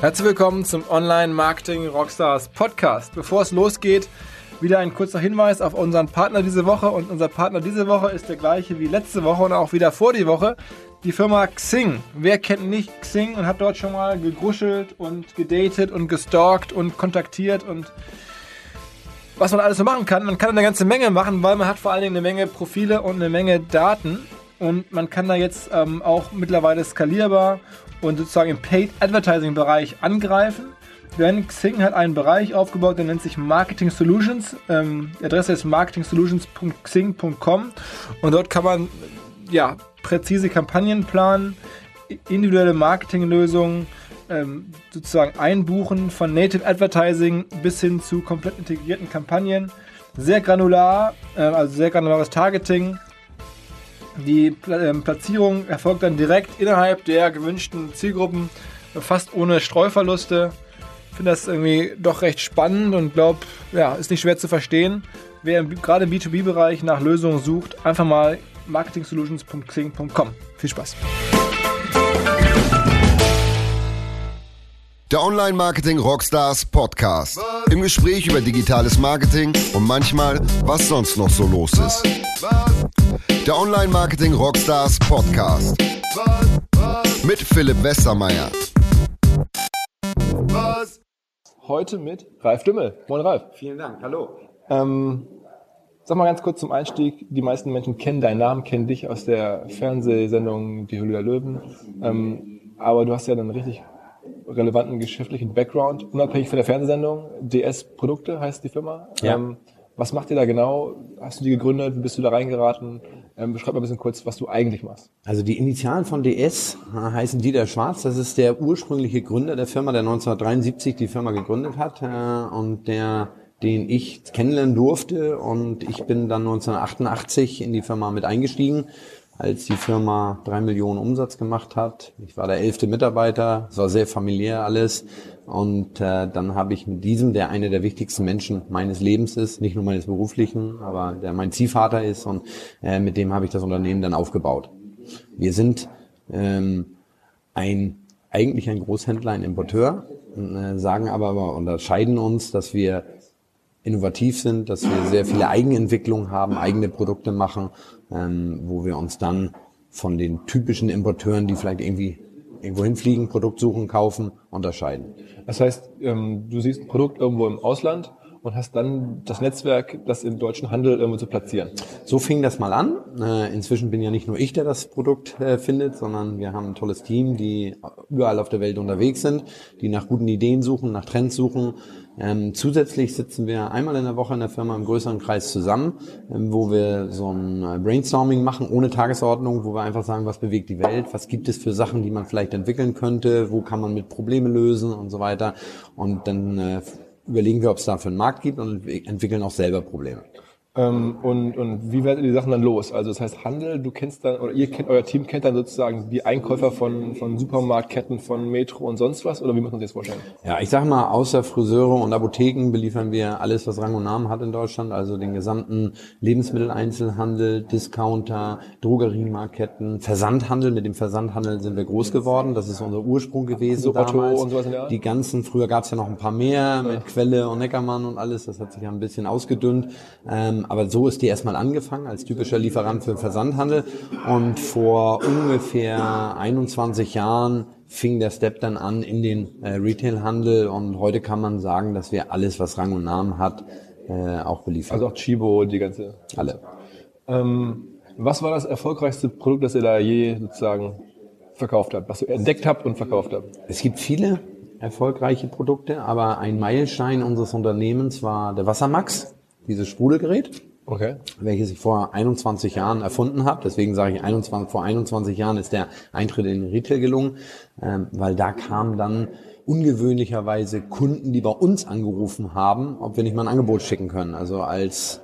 Herzlich willkommen zum Online Marketing Rockstars Podcast. Bevor es losgeht, wieder ein kurzer Hinweis auf unseren Partner diese Woche. Und unser Partner diese Woche ist der gleiche wie letzte Woche und auch wieder vor die Woche. Die Firma Xing. Wer kennt nicht Xing und hat dort schon mal gegruschelt und gedatet und gestalkt und kontaktiert und was man alles so machen kann. Man kann eine ganze Menge machen, weil man hat vor allen Dingen eine Menge Profile und eine Menge Daten. Und man kann da jetzt ähm, auch mittlerweile skalierbar und sozusagen im Paid Advertising Bereich angreifen. Denn Xing hat einen Bereich aufgebaut, der nennt sich Marketing Solutions. Ähm, die Adresse ist marketingsolutions.xing.com und dort kann man ja, präzise Kampagnen planen, individuelle Marketinglösungen ähm, sozusagen einbuchen, von Native Advertising bis hin zu komplett integrierten Kampagnen. Sehr granular, äh, also sehr granulares Targeting. Die Pla äh, Platzierung erfolgt dann direkt innerhalb der gewünschten Zielgruppen, fast ohne Streuverluste. Ich finde das irgendwie doch recht spannend und glaube, ja, ist nicht schwer zu verstehen. Wer gerade im B2B-Bereich nach Lösungen sucht, einfach mal marketingsolutions.xing.com. Viel Spaß! Der Online Marketing Rockstars Podcast. Im Gespräch über digitales Marketing und manchmal, was sonst noch so los ist. Der Online Marketing Rockstars Podcast. Mit Philipp Westermeier. Heute mit Ralf Dümmel. Moin Ralf. Vielen Dank. Hallo. Ähm, sag mal ganz kurz zum Einstieg. Die meisten Menschen kennen deinen Namen, kennen dich aus der Fernsehsendung Die Höhle der Löwen. Ähm, aber du hast ja einen richtig relevanten geschäftlichen Background, unabhängig von der Fernsehsendung. DS Produkte heißt die Firma. Ja. Ähm, was macht ihr da genau? Hast du die gegründet? Wie bist du da reingeraten? Ähm, beschreib mal ein bisschen kurz, was du eigentlich machst. Also die Initialen von DS heißen Dieter Schwarz. Das ist der ursprüngliche Gründer der Firma, der 1973 die Firma gegründet hat äh, und der den ich kennenlernen durfte und ich bin dann 1988 in die Firma mit eingestiegen als die Firma drei Millionen Umsatz gemacht hat. Ich war der elfte Mitarbeiter, es war sehr familiär alles. Und äh, dann habe ich mit diesem, der einer der wichtigsten Menschen meines Lebens ist, nicht nur meines beruflichen, aber der mein Ziehvater ist, und äh, mit dem habe ich das Unternehmen dann aufgebaut. Wir sind ähm, ein eigentlich ein Großhändler, ein Importeur, äh, sagen aber, aber unterscheiden uns, dass wir innovativ sind, dass wir sehr viele Eigenentwicklungen haben, eigene Produkte machen, ähm, wo wir uns dann von den typischen Importeuren, die vielleicht irgendwie irgendwo hinfliegen, Produkt suchen, kaufen, unterscheiden. Das heißt, ähm, du siehst ein Produkt irgendwo im Ausland und hast dann das Netzwerk, das im deutschen Handel irgendwo zu platzieren. So fing das mal an. Äh, inzwischen bin ja nicht nur ich, der das Produkt äh, findet, sondern wir haben ein tolles Team, die überall auf der Welt unterwegs sind, die nach guten Ideen suchen, nach Trends suchen. Ähm, zusätzlich sitzen wir einmal in der Woche in der Firma im größeren Kreis zusammen, ähm, wo wir so ein äh, Brainstorming machen ohne Tagesordnung, wo wir einfach sagen, was bewegt die Welt, was gibt es für Sachen, die man vielleicht entwickeln könnte, wo kann man mit Probleme lösen und so weiter. Und dann überlegen wir, ob es dafür einen Markt gibt und entwickeln auch selber Probleme. Ähm, und, und wie werdet ihr die Sachen dann los? Also das heißt Handel, du kennst dann, oder ihr kennt, euer Team kennt dann sozusagen die Einkäufer von, von Supermarktketten, von Metro und sonst was? Oder wie muss man sich das vorstellen? Ja, ich sag mal, außer Friseure und Apotheken beliefern wir alles, was Rang und Namen hat in Deutschland, also den gesamten Lebensmitteleinzelhandel, Discounter, Drogeriemarketten, Versandhandel. Mit dem Versandhandel sind wir groß geworden. Das ist unser Ursprung gewesen So damals. und sowas in der Art? Die ganzen, früher gab es ja noch ein paar mehr mit Quelle und Neckermann und alles. Das hat sich ja ein bisschen ausgedünnt. Ähm, aber so ist die erstmal angefangen als typischer Lieferant für den Versandhandel. Und vor ungefähr 21 Jahren fing der Step dann an in den äh, Retailhandel. Und heute kann man sagen, dass wir alles, was Rang und Namen hat, äh, auch beliefern. Also auch Chibo, die ganze. alle. Ähm, was war das erfolgreichste Produkt, das ihr da je sozusagen verkauft habt, was ihr entdeckt habt und verkauft habt? Es gibt viele erfolgreiche Produkte, aber ein Meilenstein unseres Unternehmens war der Wassermax, dieses Sprudelgerät. Okay. welches ich vor 21 Jahren erfunden habe. Deswegen sage ich 21, vor 21 Jahren ist der Eintritt in den Retail gelungen, ähm, weil da kamen dann ungewöhnlicherweise Kunden, die bei uns angerufen haben, ob wir nicht mal ein Angebot schicken können. Also als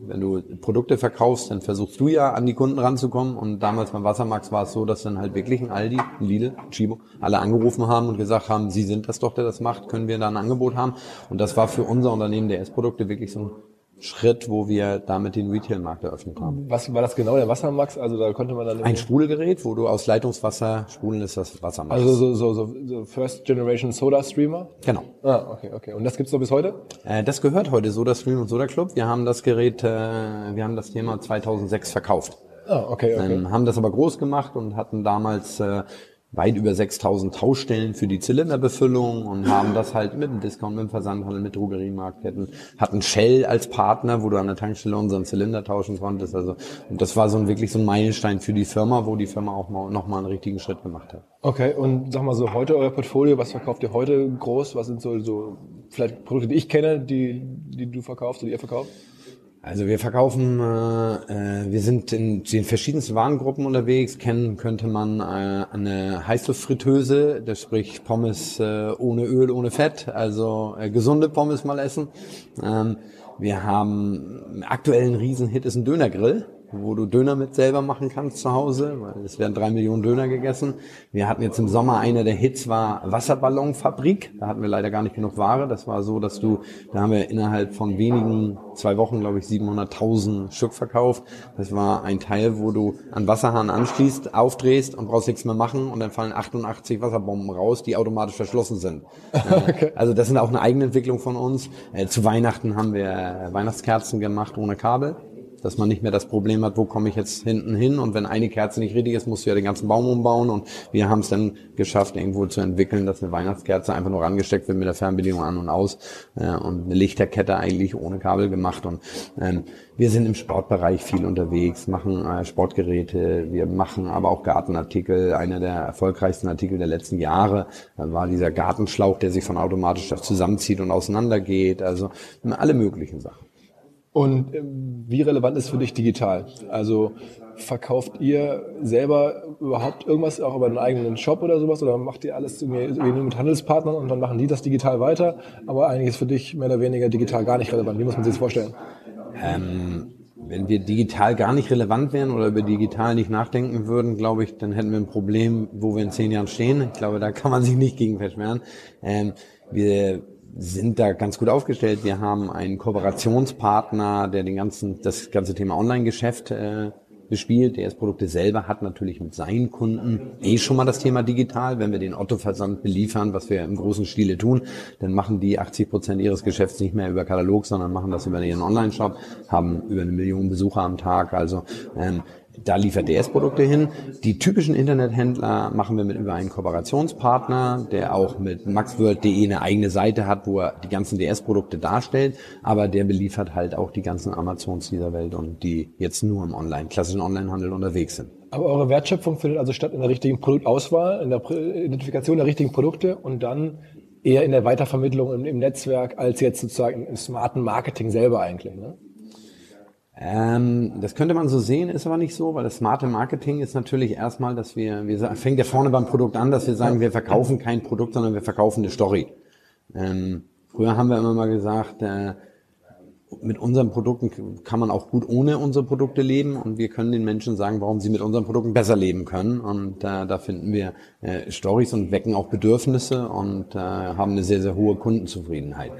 wenn du Produkte verkaufst, dann versuchst du ja an die Kunden ranzukommen. Und damals beim Wassermax war es so, dass dann halt wirklich ein Aldi, ein Lidl, ein Chibo alle angerufen haben und gesagt haben, sie sind das doch, der das macht, können wir da ein Angebot haben. Und das war für unser Unternehmen der S-Produkte wirklich so ein Schritt, wo wir damit den Retail-Markt eröffnet haben. Was war das genau, der Wassermax? Also da konnte man dann... Ein Sprudelgerät, wo du aus Leitungswasser sprudeln ist das Wasser machst. Also so, so, so, so First Generation Soda Streamer? Genau. Ah, okay, okay. Und das gibt's noch bis heute? Äh, das gehört heute Soda Stream und Soda Club. Wir haben das Gerät, äh, wir haben das Thema 2006 verkauft. Ah, okay, okay. Ähm, haben das aber groß gemacht und hatten damals äh, weit über 6000 Tauschstellen für die Zylinderbefüllung und haben das halt mit dem Discount, mit dem Versandhandel, mit Drogeriemarktketten, hatten Shell als Partner, wo du an der Tankstelle unseren Zylinder tauschen konntest. Also und das war so ein, wirklich so ein Meilenstein für die Firma, wo die Firma auch mal, noch mal einen richtigen Schritt gemacht hat. Okay, und sag mal so, heute euer Portfolio, was verkauft ihr heute groß? Was sind so, so vielleicht Produkte, die ich kenne, die, die du verkaufst oder ihr verkauft? Also wir verkaufen, äh, äh, wir sind in den verschiedensten Warengruppen unterwegs. Kennen könnte man äh, eine Heißluftfritteuse, das sprich Pommes äh, ohne Öl, ohne Fett, also äh, gesunde Pommes mal essen. Ähm, wir haben einen aktuellen Riesenhit ist ein Dönergrill wo du Döner mit selber machen kannst zu Hause, weil es werden drei Millionen Döner gegessen. Wir hatten jetzt im Sommer einer der Hits war Wasserballonfabrik. Da hatten wir leider gar nicht genug Ware. Das war so, dass du, da haben wir innerhalb von wenigen, zwei Wochen, glaube ich, 700.000 Stück verkauft. Das war ein Teil, wo du an Wasserhahn anschließt, aufdrehst und brauchst nichts mehr machen und dann fallen 88 Wasserbomben raus, die automatisch verschlossen sind. okay. Also das sind auch eine eigene Entwicklung von uns. Äh, zu Weihnachten haben wir Weihnachtskerzen gemacht ohne Kabel dass man nicht mehr das Problem hat, wo komme ich jetzt hinten hin und wenn eine Kerze nicht richtig ist, musst du ja den ganzen Baum umbauen und wir haben es dann geschafft, irgendwo zu entwickeln, dass eine Weihnachtskerze einfach nur angesteckt wird mit der Fernbedienung an und aus äh, und eine Lichterkette eigentlich ohne Kabel gemacht und ähm, wir sind im Sportbereich viel unterwegs, machen äh, Sportgeräte, wir machen aber auch Gartenartikel. Einer der erfolgreichsten Artikel der letzten Jahre äh, war dieser Gartenschlauch, der sich von automatisch zusammenzieht und auseinandergeht. Also alle möglichen Sachen. Und äh, wie relevant ist für dich digital? Also verkauft ihr selber überhaupt irgendwas auch über einen eigenen Shop oder sowas oder macht ihr alles irgendwie mit Handelspartnern und dann machen die das digital weiter? Aber eigentlich ist für dich mehr oder weniger digital gar nicht relevant. Wie muss man sich das vorstellen? Ähm, wenn wir digital gar nicht relevant wären oder über digital nicht nachdenken würden, glaube ich, dann hätten wir ein Problem, wo wir in zehn Jahren stehen. Ich glaube, da kann man sich nicht gegen verschweren. Ähm, wir sind da ganz gut aufgestellt. Wir haben einen Kooperationspartner, der den ganzen, das ganze Thema Online-Geschäft äh, bespielt. Der Produkte selber hat natürlich mit seinen Kunden eh schon mal das Thema digital. Wenn wir den Otto-Versand beliefern, was wir im großen Stile tun, dann machen die 80 Prozent ihres Geschäfts nicht mehr über Katalog, sondern machen das über ihren Online-Shop, haben über eine Million Besucher am Tag. Also ähm, da liefert DS-Produkte hin. Die typischen Internethändler machen wir mit über einen Kooperationspartner, der auch mit maxworld.de eine eigene Seite hat, wo er die ganzen DS-Produkte darstellt, aber der beliefert halt auch die ganzen Amazons dieser Welt und die jetzt nur im Online, klassischen Onlinehandel unterwegs sind. Aber eure Wertschöpfung findet also statt in der richtigen Produktauswahl, in der Identifikation der richtigen Produkte und dann eher in der Weitervermittlung im, im Netzwerk als jetzt sozusagen im smarten Marketing selber eigentlich. Ne? Ähm, das könnte man so sehen, ist aber nicht so, weil das smarte Marketing ist natürlich erstmal, dass wir, wir fängt ja vorne beim Produkt an, dass wir sagen, wir verkaufen kein Produkt, sondern wir verkaufen eine Story. Ähm, früher haben wir immer mal gesagt, äh, mit unseren Produkten kann man auch gut ohne unsere Produkte leben und wir können den Menschen sagen, warum sie mit unseren Produkten besser leben können. Und äh, da finden wir äh, Stories und wecken auch Bedürfnisse und äh, haben eine sehr, sehr hohe Kundenzufriedenheit.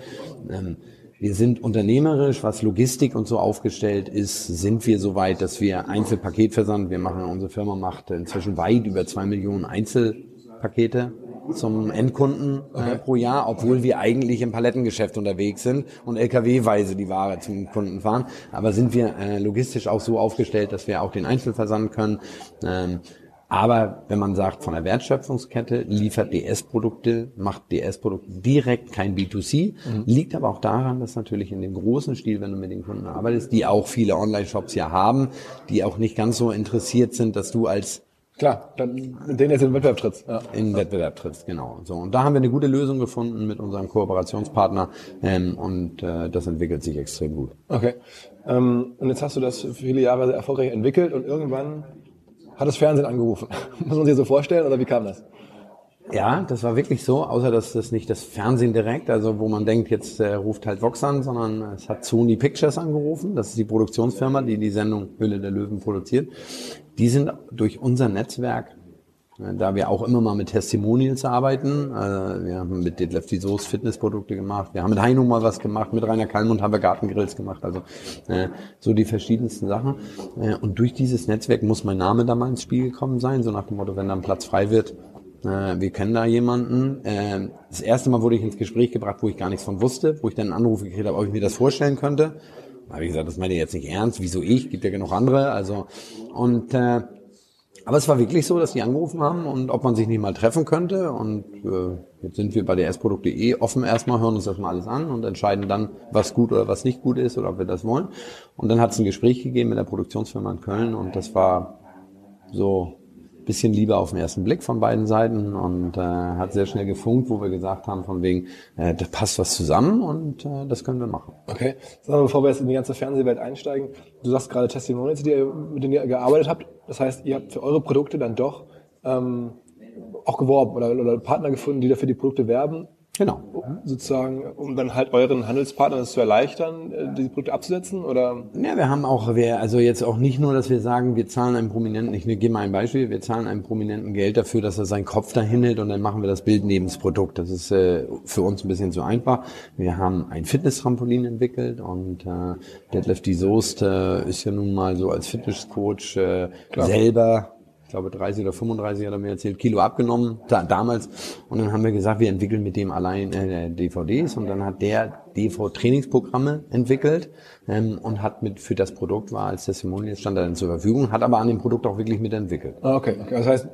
Ähm, wir sind unternehmerisch, was Logistik und so aufgestellt ist, sind wir so weit, dass wir Einzelpaketversand, wir machen, unsere Firma macht inzwischen weit über zwei Millionen Einzelpakete zum Endkunden äh, pro Jahr, obwohl wir eigentlich im Palettengeschäft unterwegs sind und LKW-weise die Ware zum Kunden fahren. Aber sind wir äh, logistisch auch so aufgestellt, dass wir auch den Einzelversand können. Ähm, aber wenn man sagt, von der Wertschöpfungskette liefert DS-Produkte, macht DS-Produkte direkt kein B2C, mhm. liegt aber auch daran, dass natürlich in dem großen Stil, wenn du mit den Kunden arbeitest, die auch viele Online-Shops ja haben, die auch nicht ganz so interessiert sind, dass du als Klar, dann mit denen jetzt in den Wettbewerb trittst. Ja. In den Wettbewerb trittst, genau. So und da haben wir eine gute Lösung gefunden mit unserem Kooperationspartner ähm, und äh, das entwickelt sich extrem gut. Okay. Ähm, und jetzt hast du das viele Jahre erfolgreich entwickelt und irgendwann hat das Fernsehen angerufen. Muss man sich so vorstellen oder wie kam das? Ja, das war wirklich so, außer dass das nicht das Fernsehen direkt, also wo man denkt, jetzt äh, ruft halt Vox an, sondern es hat Sony Pictures angerufen. Das ist die Produktionsfirma, die die Sendung Höhle der Löwen produziert. Die sind durch unser Netzwerk da wir auch immer mal mit Testimonials arbeiten. Äh, wir haben mit Detlef die Soße Fitnessprodukte gemacht. Wir haben mit Heino mal was gemacht. Mit Rainer Kalmund haben wir Gartengrills gemacht. Also äh, so die verschiedensten Sachen. Und durch dieses Netzwerk muss mein Name da mal ins Spiel gekommen sein. So nach dem Motto, wenn da ein Platz frei wird, wir kennen da jemanden. Das erste Mal wurde ich ins Gespräch gebracht, wo ich gar nichts von wusste, wo ich dann einen Anruf gekriegt habe, ob ich mir das vorstellen könnte. Da habe ich gesagt, das meine ich jetzt nicht ernst. Wieso ich? Gibt ja genug andere. Also und äh, aber es war wirklich so, dass die angerufen haben und ob man sich nicht mal treffen könnte. Und äh, jetzt sind wir bei dsprodukt.de offen erstmal, hören uns das mal alles an und entscheiden dann, was gut oder was nicht gut ist oder ob wir das wollen. Und dann hat es ein Gespräch gegeben mit der Produktionsfirma in Köln und das war so bisschen Liebe auf den ersten Blick von beiden Seiten und äh, hat sehr schnell gefunkt, wo wir gesagt haben, von wegen, äh, da passt was zusammen und äh, das können wir machen. Okay. Wir, bevor wir jetzt in die ganze Fernsehwelt einsteigen, du sagst gerade Testimonials, die ihr, mit denen ihr gearbeitet habt. Das heißt, ihr habt für eure Produkte dann doch ähm, auch geworben oder, oder Partner gefunden, die dafür die Produkte werben. Genau. Sozusagen, um dann halt euren Handelspartnern es zu erleichtern, äh, diese Produkte abzusetzen, oder? Ja, wir haben auch, wir, also jetzt auch nicht nur, dass wir sagen, wir zahlen einem Prominenten, ich gebe mal ein Beispiel, wir zahlen einem Prominenten Geld dafür, dass er seinen Kopf dahin hält und dann machen wir das Bild neben das Produkt. Das ist äh, für uns ein bisschen zu einfach. Wir haben ein Fitness-Trampolin entwickelt und äh, Detlef die Soest äh, ist ja nun mal so als Fitnesscoach äh, selber ich glaube 30 oder 35 hat er mir erzählt, Kilo abgenommen da, damals. Und dann haben wir gesagt, wir entwickeln mit dem allein äh, DVDs und dann hat der DV-Trainingsprogramme entwickelt ähm, und hat mit für das Produkt war als Testimonial stand er dann zur Verfügung, hat aber an dem Produkt auch wirklich mitentwickelt. Ah, okay, okay. Das heißt,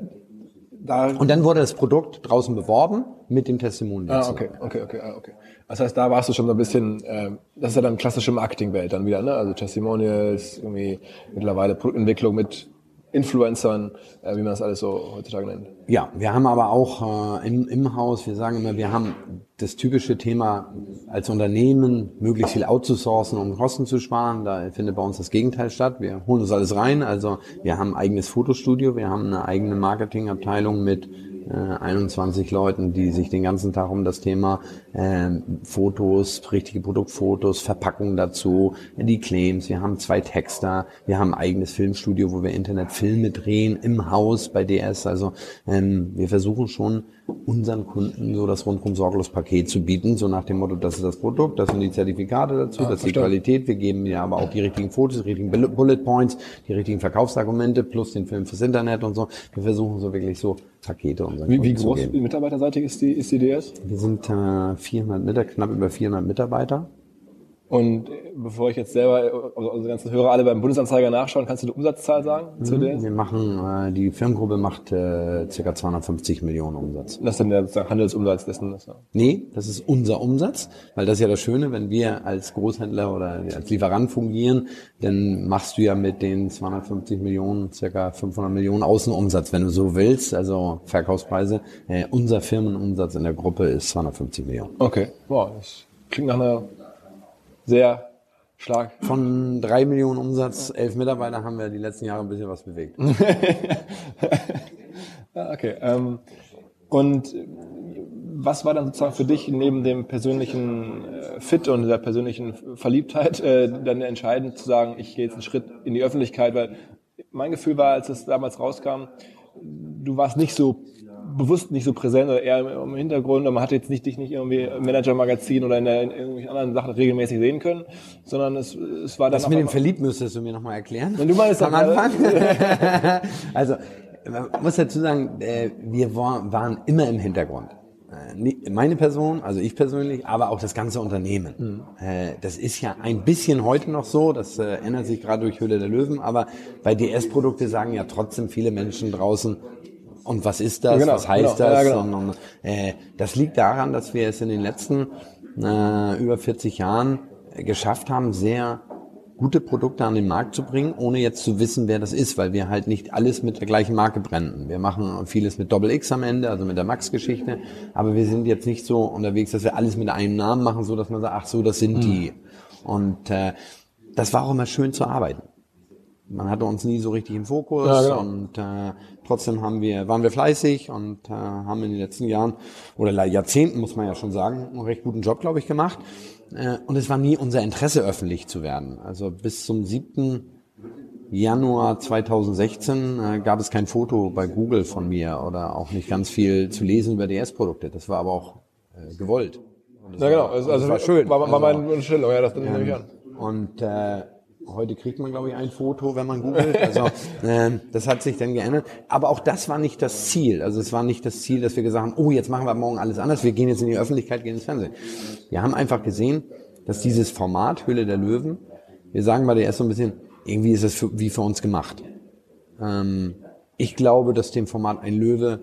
da und dann wurde das Produkt draußen beworben mit dem Testimonial. Ah, okay, okay, okay, ah, okay. Das heißt, da warst du schon so ein bisschen, äh, das ist ja dann klassische Marketingwelt dann wieder, ne? Also Testimonials, irgendwie mittlerweile Produktentwicklung mit Influencern, äh, wie man das alles so heutzutage nennt. Ja, wir haben aber auch äh, im, im Haus, wir sagen immer, wir haben das typische Thema als Unternehmen möglichst viel outzusourcen, um Kosten zu sparen. Da findet bei uns das Gegenteil statt. Wir holen uns alles rein. Also wir haben ein eigenes Fotostudio, wir haben eine eigene Marketingabteilung mit 21 äh, Leuten, die sich den ganzen Tag um das Thema äh, Fotos, richtige Produktfotos, Verpackungen dazu, die Claims. Wir haben zwei Texter, wir haben ein eigenes Filmstudio, wo wir Internetfilme drehen im Haus bei DS. Also ähm, wir versuchen schon unseren Kunden so das rundum sorglos Paket zu bieten, so nach dem Motto, das ist das Produkt, das sind die Zertifikate dazu, ah, das ist die Qualität, wir geben ja aber auch die richtigen Fotos, die richtigen Bullet Points, die richtigen Verkaufsargumente plus den Film fürs Internet und so. Wir versuchen so wirklich so Pakete unseren Wie, wie groß mitarbeiterseitig ist die, ist die DS? Wir sind äh, 400 Mitarbeiter, knapp über 400 Mitarbeiter. Und bevor ich jetzt selber, also unsere ganzen Hörer alle beim Bundesanzeiger nachschauen, kannst du die Umsatzzahl sagen zu mhm, Wir machen, äh, die Firmengruppe macht äh, ca. 250 Millionen Umsatz. Das ist dann der Handelsumsatz dessen? Das, ja. Nee, das ist unser Umsatz, weil das ist ja das Schöne, wenn wir als Großhändler oder als Lieferant fungieren, dann machst du ja mit den 250 Millionen ca. 500 Millionen Außenumsatz, wenn du so willst, also Verkaufspreise. Äh, unser Firmenumsatz in der Gruppe ist 250 Millionen. Okay, wow, das klingt nach einer sehr stark. Von drei Millionen Umsatz, elf Mitarbeiter haben wir die letzten Jahre ein bisschen was bewegt. okay. Ähm, und was war dann sozusagen für dich neben dem persönlichen äh, Fit und der persönlichen Verliebtheit äh, dann entscheidend zu sagen, ich gehe jetzt einen Schritt in die Öffentlichkeit? Weil mein Gefühl war, als es damals rauskam, du warst nicht so bewusst nicht so präsent oder eher im Hintergrund. Und man hat jetzt nicht dich nicht irgendwie im Manager-Magazin oder in, der, in irgendwelchen anderen Sachen regelmäßig sehen können, sondern es, es war dann. Das mit dem Verliebt müsstest du mir nochmal erklären. Wenn du meinst, am Anfang. also, man muss dazu sagen, äh, wir waren immer im Hintergrund äh, meine Person, also ich persönlich, aber auch das ganze Unternehmen. Mhm. Das ist ja ein bisschen heute noch so, das ändert sich gerade durch Höhle der Löwen, aber bei DS-Produkte sagen ja trotzdem viele Menschen draußen, und was ist das? Genau, was heißt genau, das? Ja, genau. und, und, äh, das liegt daran, dass wir es in den letzten äh, über 40 Jahren geschafft haben, sehr gute Produkte an den Markt zu bringen, ohne jetzt zu wissen, wer das ist, weil wir halt nicht alles mit der gleichen Marke brennen. Wir machen vieles mit Doppel X am Ende, also mit der Max-Geschichte, aber wir sind jetzt nicht so unterwegs, dass wir alles mit einem Namen machen, so dass man sagt, ach so, das sind mhm. die. Und äh, das war auch immer schön zu arbeiten man hatte uns nie so richtig im Fokus ja, genau. und äh, trotzdem haben wir, waren wir fleißig und äh, haben in den letzten Jahren oder Jahrzehnten, muss man ja schon sagen, einen recht guten Job, glaube ich, gemacht. Äh, und es war nie unser Interesse, öffentlich zu werden. Also bis zum siebten Januar 2016 äh, gab es kein Foto bei Google von mir oder auch nicht ganz viel zu lesen über DS-Produkte. Das war aber auch äh, gewollt. Ja, genau. Also, also war schön. War, war also, meine Stellung, ja, das nehme ich an. Und äh, heute kriegt man, glaube ich, ein Foto, wenn man googelt. Also äh, das hat sich dann geändert. Aber auch das war nicht das Ziel. Also es war nicht das Ziel, dass wir gesagt haben, oh, jetzt machen wir morgen alles anders. Wir gehen jetzt in die Öffentlichkeit, gehen ins Fernsehen. Wir haben einfach gesehen, dass dieses Format Hülle der Löwen, wir sagen bei der erst so ein bisschen, irgendwie ist es für, wie für uns gemacht. Ähm, ich glaube, dass dem Format ein Löwe,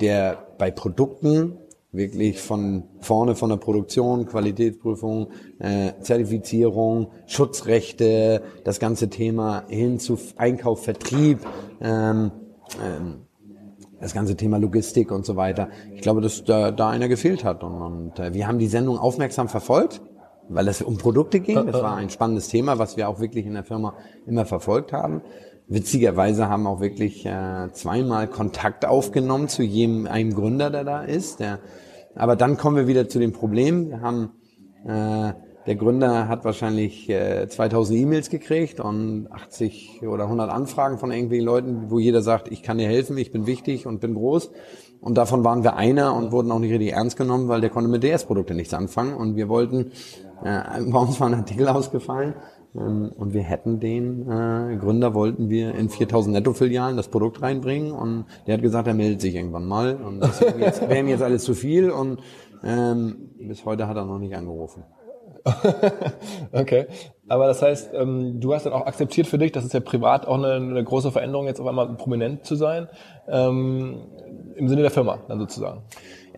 der bei Produkten wirklich von vorne von der Produktion, Qualitätsprüfung, äh, Zertifizierung, Schutzrechte, das ganze Thema hin zu Einkauf, Vertrieb, ähm, ähm, das ganze Thema Logistik und so weiter. Ich glaube, dass da, da einer gefehlt hat. Und, und äh, wir haben die Sendung aufmerksam verfolgt weil es um Produkte ging. Das war ein spannendes Thema, was wir auch wirklich in der Firma immer verfolgt haben. Witzigerweise haben auch wirklich äh, zweimal Kontakt aufgenommen zu jedem einem Gründer, der da ist. Der, aber dann kommen wir wieder zu dem Problem. Wir haben äh, der Gründer hat wahrscheinlich äh, 2000 E-Mails gekriegt und 80 oder 100 Anfragen von irgendwelchen Leuten, wo jeder sagt, ich kann dir helfen, ich bin wichtig und bin groß. Und davon waren wir einer und wurden auch nicht richtig ernst genommen, weil der konnte mit DS-Produkte nichts anfangen. Und wir wollten, äh, bei uns war ein Artikel ausgefallen und wir hätten den äh, Gründer, wollten wir in 4000 Netto-Filialen das Produkt reinbringen. Und der hat gesagt, er meldet sich irgendwann mal. Und das wäre ihm jetzt alles zu viel. Und ähm, bis heute hat er noch nicht angerufen. okay. Aber das heißt, ähm, du hast dann auch akzeptiert für dich, das ist ja privat auch eine, eine große Veränderung, jetzt auf einmal prominent zu sein. Ähm, Im Sinne der Firma, dann sozusagen.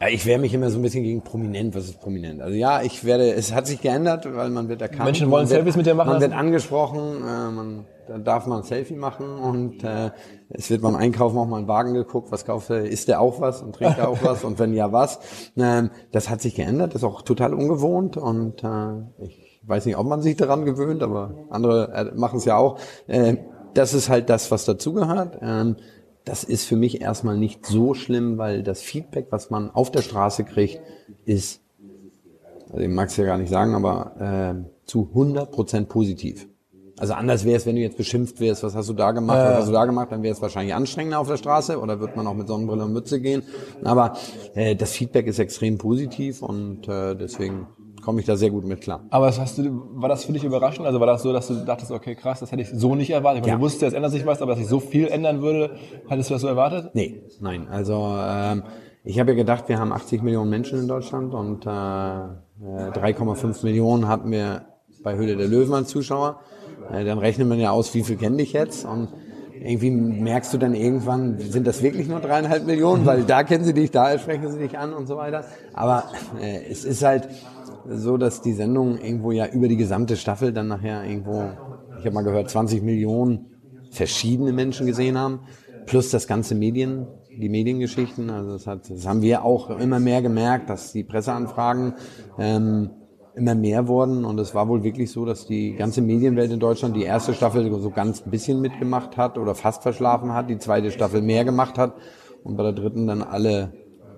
Ja, ich wehre mich immer so ein bisschen gegen prominent. Was ist prominent? Also ja, ich werde, es hat sich geändert, weil man wird erkannt. Menschen wollen wird, Selfies mit dir machen. Man lassen? wird angesprochen, äh, man, da darf man ein Selfie machen und äh, es wird beim Einkaufen auch mal ein Wagen geguckt, was kauft er, isst er auch was und trinkt er auch was und wenn ja was. Ähm, das hat sich geändert, das ist auch total ungewohnt und äh, ich weiß nicht, ob man sich daran gewöhnt, aber andere äh, machen es ja auch. Äh, das ist halt das, was dazugehört. Ähm, das ist für mich erstmal nicht so schlimm, weil das Feedback, was man auf der Straße kriegt, ist, also ich mag es ja gar nicht sagen, aber äh, zu 100% positiv. Also anders wäre es, wenn du jetzt beschimpft wärst, was hast du da gemacht, was hast du da gemacht, dann wäre es wahrscheinlich anstrengender auf der Straße oder wird man auch mit Sonnenbrille und Mütze gehen. Aber äh, das Feedback ist extrem positiv und äh, deswegen komme ich da sehr gut mit klar. Aber was hast du, war das für dich überraschend? Also war das so, dass du dachtest, okay, krass, das hätte ich so nicht erwartet. Ich ja. Du wusstest, es ändert sich was, aber dass sich so viel ändern würde, hattest du das so erwartet? Nee, nein. Also ähm, ich habe ja gedacht, wir haben 80 Millionen Menschen in Deutschland und äh, 3,5 äh, Millionen hatten wir bei Höhle der Löwen als Zuschauer. Äh, dann rechnet man ja aus, wie viel kenne ich jetzt und irgendwie merkst du dann irgendwann, sind das wirklich nur dreieinhalb Millionen, weil da kennen sie dich, da sprechen sie dich an und so weiter. Aber äh, es ist halt, so, dass die Sendung irgendwo ja über die gesamte Staffel dann nachher irgendwo, ich habe mal gehört, 20 Millionen verschiedene Menschen gesehen haben, plus das ganze Medien, die Mediengeschichten. Also das, hat, das haben wir auch immer mehr gemerkt, dass die Presseanfragen ähm, immer mehr wurden und es war wohl wirklich so, dass die ganze Medienwelt in Deutschland die erste Staffel so ganz ein bisschen mitgemacht hat oder fast verschlafen hat, die zweite Staffel mehr gemacht hat und bei der dritten dann alle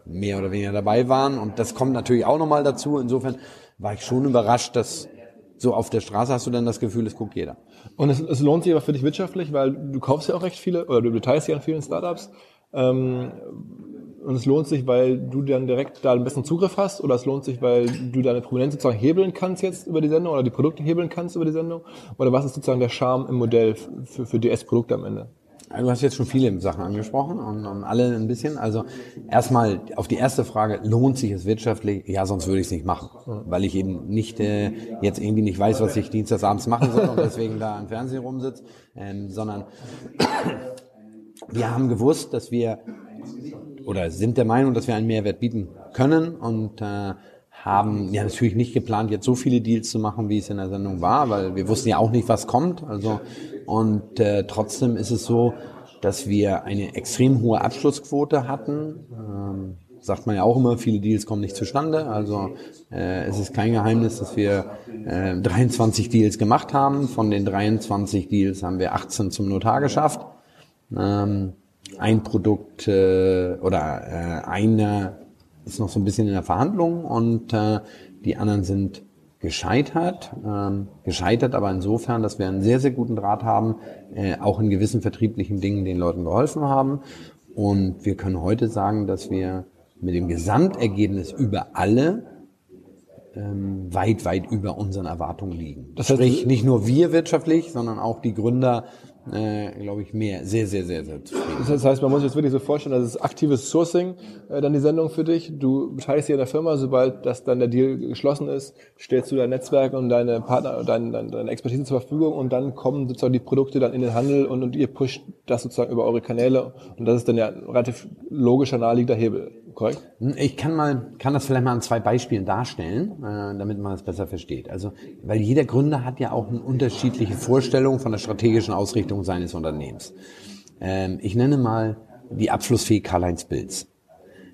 mehr oder weniger dabei waren. Und das kommt natürlich auch nochmal dazu. Insofern war ich schon überrascht, dass so auf der Straße hast du dann das Gefühl, es guckt jeder. Und es, es lohnt sich aber für dich wirtschaftlich, weil du kaufst ja auch recht viele oder du beteiligst ja an vielen Startups. Ähm, und es lohnt sich, weil du dann direkt da einen besseren Zugriff hast oder es lohnt sich, weil du deine Prominenz sozusagen hebeln kannst jetzt über die Sendung oder die Produkte hebeln kannst über die Sendung? Oder was ist sozusagen der Charme im Modell für, für DS-Produkte am Ende? Du hast jetzt schon viele Sachen angesprochen und, und alle ein bisschen. Also erstmal auf die erste Frage, lohnt sich es wirtschaftlich? Ja, sonst würde ich es nicht machen, weil ich eben nicht äh, jetzt irgendwie nicht weiß, was ich dienstagsabends machen soll und deswegen da im Fernsehen rumsitze, ähm, sondern wir haben gewusst, dass wir oder sind der Meinung, dass wir einen Mehrwert bieten können und äh, haben ja natürlich nicht geplant, jetzt so viele Deals zu machen, wie es in der Sendung war, weil wir wussten ja auch nicht, was kommt. Also und äh, trotzdem ist es so, dass wir eine extrem hohe Abschlussquote hatten. Ähm, sagt man ja auch immer, viele Deals kommen nicht zustande. Also äh, es ist kein Geheimnis, dass wir äh, 23 Deals gemacht haben. Von den 23 Deals haben wir 18 zum Notar geschafft. Ähm, ein Produkt äh, oder äh, einer ist noch so ein bisschen in der Verhandlung und äh, die anderen sind gescheitert. Ähm, gescheitert aber insofern, dass wir einen sehr, sehr guten Draht haben, äh, auch in gewissen vertrieblichen Dingen den Leuten geholfen haben. Und wir können heute sagen, dass wir mit dem Gesamtergebnis über alle ähm, weit, weit über unseren Erwartungen liegen. Das heißt, Sprich, nicht nur wir wirtschaftlich, sondern auch die Gründer äh, glaube ich, mehr, sehr, sehr, sehr, sehr zufrieden. Das heißt, man muss sich das wirklich so vorstellen, das ist aktives Sourcing, äh, dann die Sendung für dich. Du beteiligst dich an der Firma, sobald das dann der Deal geschlossen ist, stellst du dein Netzwerk und deine Partner, deine, deine, deine Expertise zur Verfügung und dann kommen sozusagen die Produkte dann in den Handel und, und ihr pusht das sozusagen über eure Kanäle und das ist dann ja ein relativ logischer, naheliegender Hebel korrekt? Hm, ich kann mal, kann das vielleicht mal an zwei Beispielen darstellen, äh, damit man es besser versteht. Also, weil jeder Gründer hat ja auch eine unterschiedliche Vorstellung von der strategischen Ausrichtung seines Unternehmens. Ähm, ich nenne mal die Abschlussfee Karl-Heinz Bilz.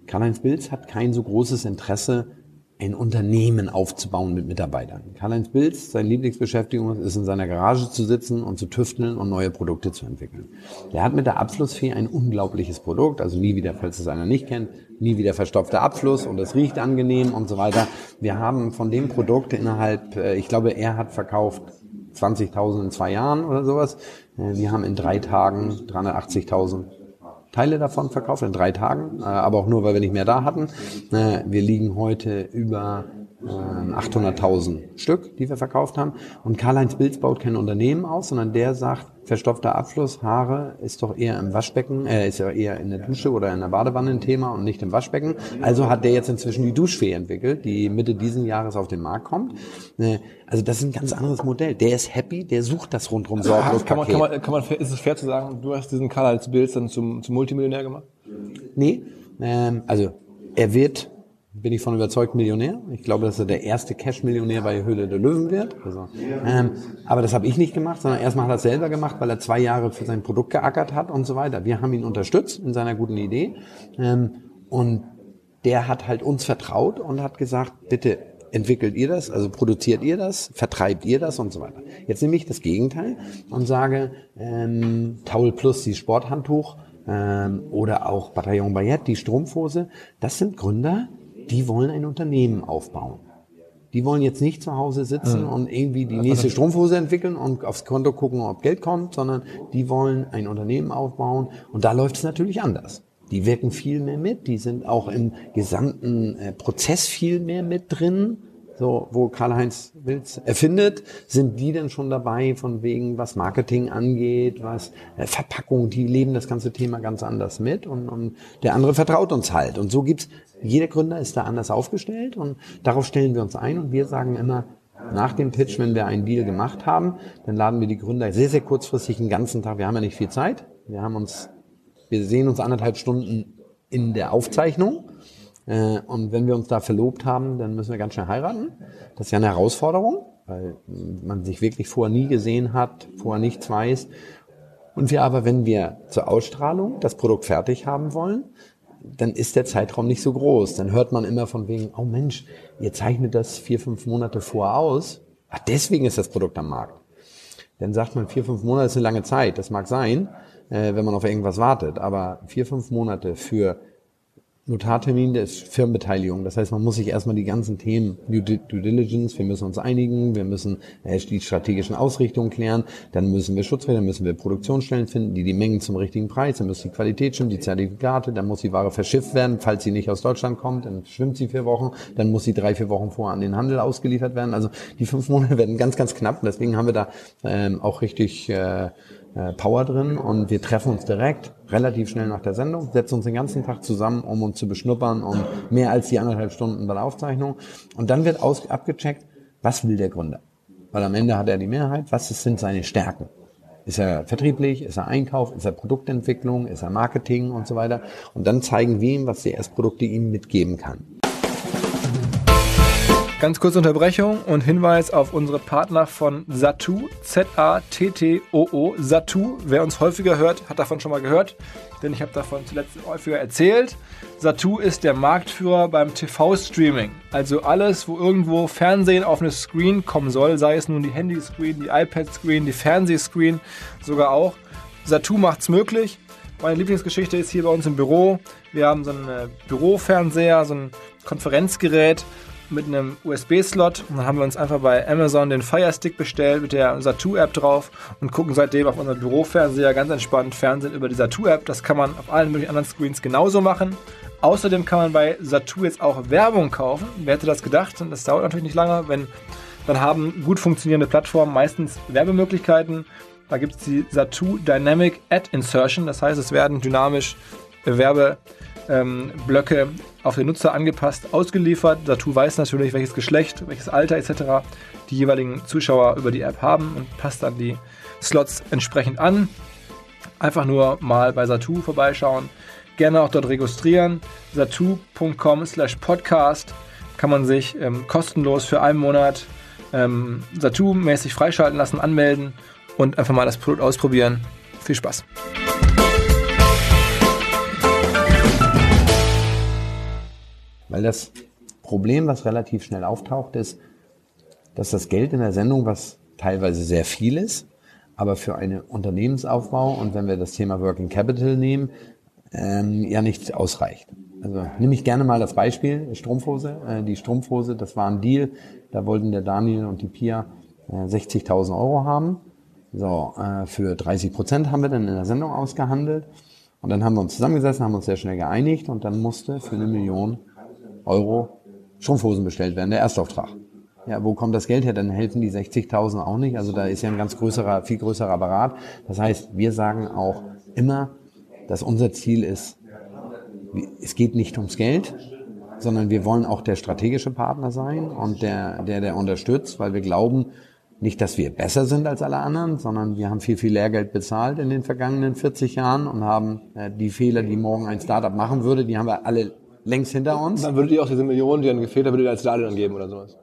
Karl-Heinz Bilz hat kein so großes Interesse ein Unternehmen aufzubauen mit Mitarbeitern. Karl-Heinz Bilz, seine Lieblingsbeschäftigung ist in seiner Garage zu sitzen und zu tüfteln und neue Produkte zu entwickeln. Der hat mit der Abflussfee ein unglaubliches Produkt, also nie wieder, falls es einer nicht kennt, nie wieder verstopfter Abfluss und es riecht angenehm und so weiter. Wir haben von dem Produkt innerhalb, äh, ich glaube, er hat verkauft 20.000 in zwei Jahren oder sowas. Äh, wir haben in drei Tagen 380.000 Teile davon verkauft in drei Tagen, äh, aber auch nur, weil wir nicht mehr da hatten. Äh, wir liegen heute über 800.000 ähm, Stück, die wir verkauft haben. Und Karl-Heinz Bilz baut kein Unternehmen aus, sondern der sagt, verstopfter Abfluss, Haare ist doch eher im Waschbecken, äh, ist ja eher in der Dusche oder in der Badewanne ein Thema und nicht im Waschbecken. Also hat der jetzt inzwischen die Duschfee entwickelt, die Mitte diesen Jahres auf den Markt kommt. Äh, also das ist ein ganz anderes Modell. Der ist happy, der sucht das rundrum sorglos kann man, kann man, kann man, Ist es fair zu sagen, du hast diesen Karl-Heinz Bilz dann zum, zum Multimillionär gemacht? Nee, ähm, also er wird bin ich von überzeugt Millionär. Ich glaube, dass er der erste Cash-Millionär bei Höhle der Löwen wird. Also, ähm, aber das habe ich nicht gemacht, sondern erstmal hat er es selber gemacht, weil er zwei Jahre für sein Produkt geackert hat und so weiter. Wir haben ihn unterstützt in seiner guten Idee. Ähm, und der hat halt uns vertraut und hat gesagt, bitte entwickelt ihr das, also produziert ihr das, vertreibt ihr das und so weiter. Jetzt nehme ich das Gegenteil und sage, ähm, Taul Plus, die Sporthandtuch, ähm, oder auch Bataillon Bayette, die Strumpfhose, das sind Gründer, die wollen ein Unternehmen aufbauen. Die wollen jetzt nicht zu Hause sitzen mhm. und irgendwie die nächste Strumpfhose entwickeln und aufs Konto gucken, ob Geld kommt, sondern die wollen ein Unternehmen aufbauen und da läuft es natürlich anders. Die wirken viel mehr mit, die sind auch im gesamten äh, Prozess viel mehr mit drin so, wo Karl-Heinz Wilz erfindet, sind die denn schon dabei, von wegen, was Marketing angeht, was äh, Verpackung, die leben das ganze Thema ganz anders mit und, und der andere vertraut uns halt. Und so gibt's, jeder Gründer ist da anders aufgestellt und darauf stellen wir uns ein und wir sagen immer, nach dem Pitch, wenn wir einen Deal gemacht haben, dann laden wir die Gründer sehr, sehr kurzfristig den ganzen Tag, wir haben ja nicht viel Zeit, wir haben uns, wir sehen uns anderthalb Stunden in der Aufzeichnung äh, und wenn wir uns da verlobt haben, dann müssen wir ganz schnell heiraten. Das ist ja eine Herausforderung, weil man sich wirklich vorher nie gesehen hat, vorher nichts weiß. Und wir aber, wenn wir zur Ausstrahlung das Produkt fertig haben wollen, dann ist der Zeitraum nicht so groß. Dann hört man immer von wegen, oh Mensch, ihr zeichnet das vier, fünf Monate vor aus. Ach, deswegen ist das Produkt am Markt. Dann sagt man, vier, fünf Monate ist eine lange Zeit. Das mag sein, äh, wenn man auf irgendwas wartet. Aber vier, fünf Monate für Notartermin, der ist Firmenbeteiligung. Das heißt, man muss sich erstmal die ganzen Themen Due, Diligence, wir müssen uns einigen, wir müssen äh, die strategischen Ausrichtungen klären, dann müssen wir Schutzrechte, dann müssen wir Produktionsstellen finden, die die Mengen zum richtigen Preis, dann muss die Qualität stimmen, die Zertifikate, dann muss die Ware verschifft werden, falls sie nicht aus Deutschland kommt, dann schwimmt sie vier Wochen, dann muss sie drei, vier Wochen vorher an den Handel ausgeliefert werden. Also die fünf Monate werden ganz, ganz knapp. Deswegen haben wir da ähm, auch richtig äh, äh, Power drin und wir treffen uns direkt relativ schnell nach der Sendung, setzen uns den ganzen Tag zusammen, um uns zu beschnuppern und mehr als die anderthalb Stunden bei der Aufzeichnung. Und dann wird aus, abgecheckt, was will der Gründer? Weil am Ende hat er die Mehrheit, was sind seine Stärken? Ist er vertrieblich? Ist er Einkauf? Ist er Produktentwicklung? Ist er Marketing und so weiter? Und dann zeigen wir ihm, was die Erstprodukte ihm mitgeben kann. Ganz kurze Unterbrechung und Hinweis auf unsere Partner von Satu, Z-A-T-T-O-O, Satu. Wer uns häufiger hört, hat davon schon mal gehört, denn ich habe davon zuletzt häufiger erzählt. Satu ist der Marktführer beim TV-Streaming. Also alles, wo irgendwo Fernsehen auf eine Screen kommen soll, sei es nun die Handy-Screen, die iPad-Screen, die Fernsehscreen, sogar auch. Satu macht's möglich. Meine Lieblingsgeschichte ist hier bei uns im Büro. Wir haben so einen äh, Bürofernseher, so ein Konferenzgerät mit einem USB-Slot. Dann haben wir uns einfach bei Amazon den Fire Stick bestellt mit der Satu-App drauf und gucken seitdem auf unserem Bürofernseher ganz entspannt Fernsehen über die Satu-App. Das kann man auf allen möglichen anderen Screens genauso machen. Außerdem kann man bei Satu jetzt auch Werbung kaufen. Wer hätte das gedacht? Und das dauert natürlich nicht lange, wenn dann haben gut funktionierende Plattformen meistens Werbemöglichkeiten. Da gibt es die Satu Dynamic Ad Insertion. Das heißt, es werden dynamisch Werbe ähm, Blöcke auf den Nutzer angepasst ausgeliefert. Dazu weiß natürlich, welches Geschlecht, welches Alter etc. die jeweiligen Zuschauer über die App haben und passt dann die Slots entsprechend an. Einfach nur mal bei Satu vorbeischauen. Gerne auch dort registrieren. satu.com slash podcast kann man sich ähm, kostenlos für einen Monat ähm, Satu-mäßig freischalten lassen, anmelden und einfach mal das Produkt ausprobieren. Viel Spaß! Weil das Problem, was relativ schnell auftaucht, ist, dass das Geld in der Sendung, was teilweise sehr viel ist, aber für einen Unternehmensaufbau und wenn wir das Thema Working Capital nehmen, ähm, ja nicht ausreicht. Also nehme ich gerne mal das Beispiel Strumpfhose. Äh, die Strumpfhose, das war ein Deal, da wollten der Daniel und die Pia äh, 60.000 Euro haben. So, äh, für 30 Prozent haben wir dann in der Sendung ausgehandelt. Und dann haben wir uns zusammengesessen, haben uns sehr schnell geeinigt und dann musste für eine Million Euro Strumpfhosen bestellt werden, der Erstauftrag. Ja, wo kommt das Geld her? Dann helfen die 60.000 auch nicht. Also da ist ja ein ganz größerer, viel größerer Apparat. Das heißt, wir sagen auch immer, dass unser Ziel ist, es geht nicht ums Geld, sondern wir wollen auch der strategische Partner sein und der, der, der unterstützt, weil wir glauben, nicht, dass wir besser sind als alle anderen, sondern wir haben viel, viel Lehrgeld bezahlt in den vergangenen 40 Jahren und haben äh, die Fehler, die morgen ein Startup machen würde, die haben wir alle längst hinter uns. Dann würdet ihr auch diese Millionen, die dann gefehlt haben, würdet ihr als Darlehen geben oder sowas?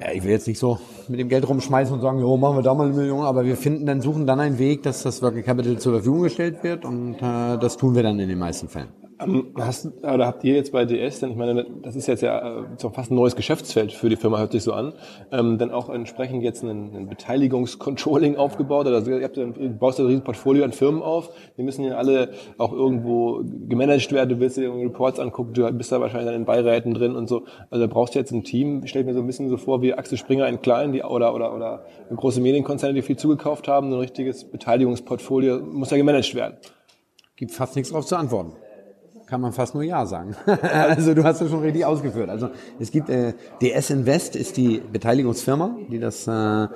Ja, ich will jetzt nicht so mit dem Geld rumschmeißen und sagen, jo, machen wir da mal eine Million, aber wir finden dann, suchen dann einen Weg, dass das Working Capital zur Verfügung gestellt wird und äh, das tun wir dann in den meisten Fällen. Ähm, hast, oder habt ihr jetzt bei DS, denn ich meine, das ist jetzt ja äh, fast ein neues Geschäftsfeld für die Firma, hört sich so an, ähm, dann auch entsprechend jetzt ein, ein Beteiligungscontrolling aufgebaut? Oder ihr, habt, ihr baust ein riesen Portfolio an Firmen auf, die müssen ja alle auch irgendwo gemanagt werden, du willst dir irgendwie Reports angucken, du bist da wahrscheinlich dann in Beiräten drin und so, also da brauchst du jetzt ein Team, stell mir so ein bisschen so vor wie Axel Springer in klein, die, oder, oder, oder große Medienkonzerne, die viel zugekauft haben, ein richtiges Beteiligungsportfolio muss ja gemanagt werden. Gibt fast nichts drauf zu antworten kann man fast nur Ja sagen. also du hast es schon richtig ausgeführt. Also es gibt äh, DS Invest ist die Beteiligungsfirma, die das äh,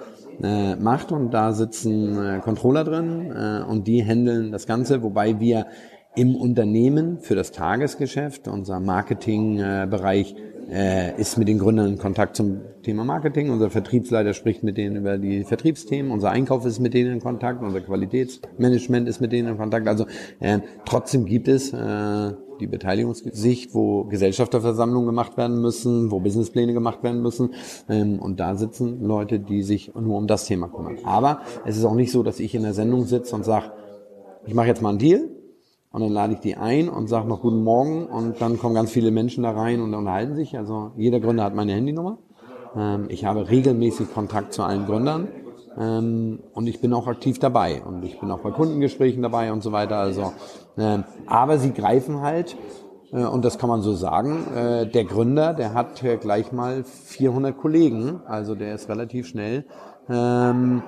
äh, macht und da sitzen äh, Controller drin äh, und die handeln das Ganze, wobei wir im Unternehmen für das Tagesgeschäft, unser Marketingbereich, äh, äh, ist mit den Gründern in Kontakt zum Thema Marketing. Unser Vertriebsleiter spricht mit denen über die Vertriebsthemen. Unser Einkauf ist mit denen in Kontakt. Unser Qualitätsmanagement ist mit denen in Kontakt. Also äh, trotzdem gibt es äh, die Beteiligungssicht, wo Gesellschafterversammlungen gemacht werden müssen, wo Businesspläne gemacht werden müssen. Ähm, und da sitzen Leute, die sich nur um das Thema kümmern. Aber es ist auch nicht so, dass ich in der Sendung sitze und sage, ich mache jetzt mal einen Deal und dann lade ich die ein und sage noch guten Morgen und dann kommen ganz viele Menschen da rein und unterhalten sich. Also jeder Gründer hat meine Handynummer. Ähm, ich habe regelmäßig Kontakt zu allen Gründern ähm, und ich bin auch aktiv dabei und ich bin auch bei Kundengesprächen dabei und so weiter. Also, ähm, aber sie greifen halt äh, und das kann man so sagen. Äh, der Gründer, der hat gleich mal 400 Kollegen, also der ist relativ schnell ähm,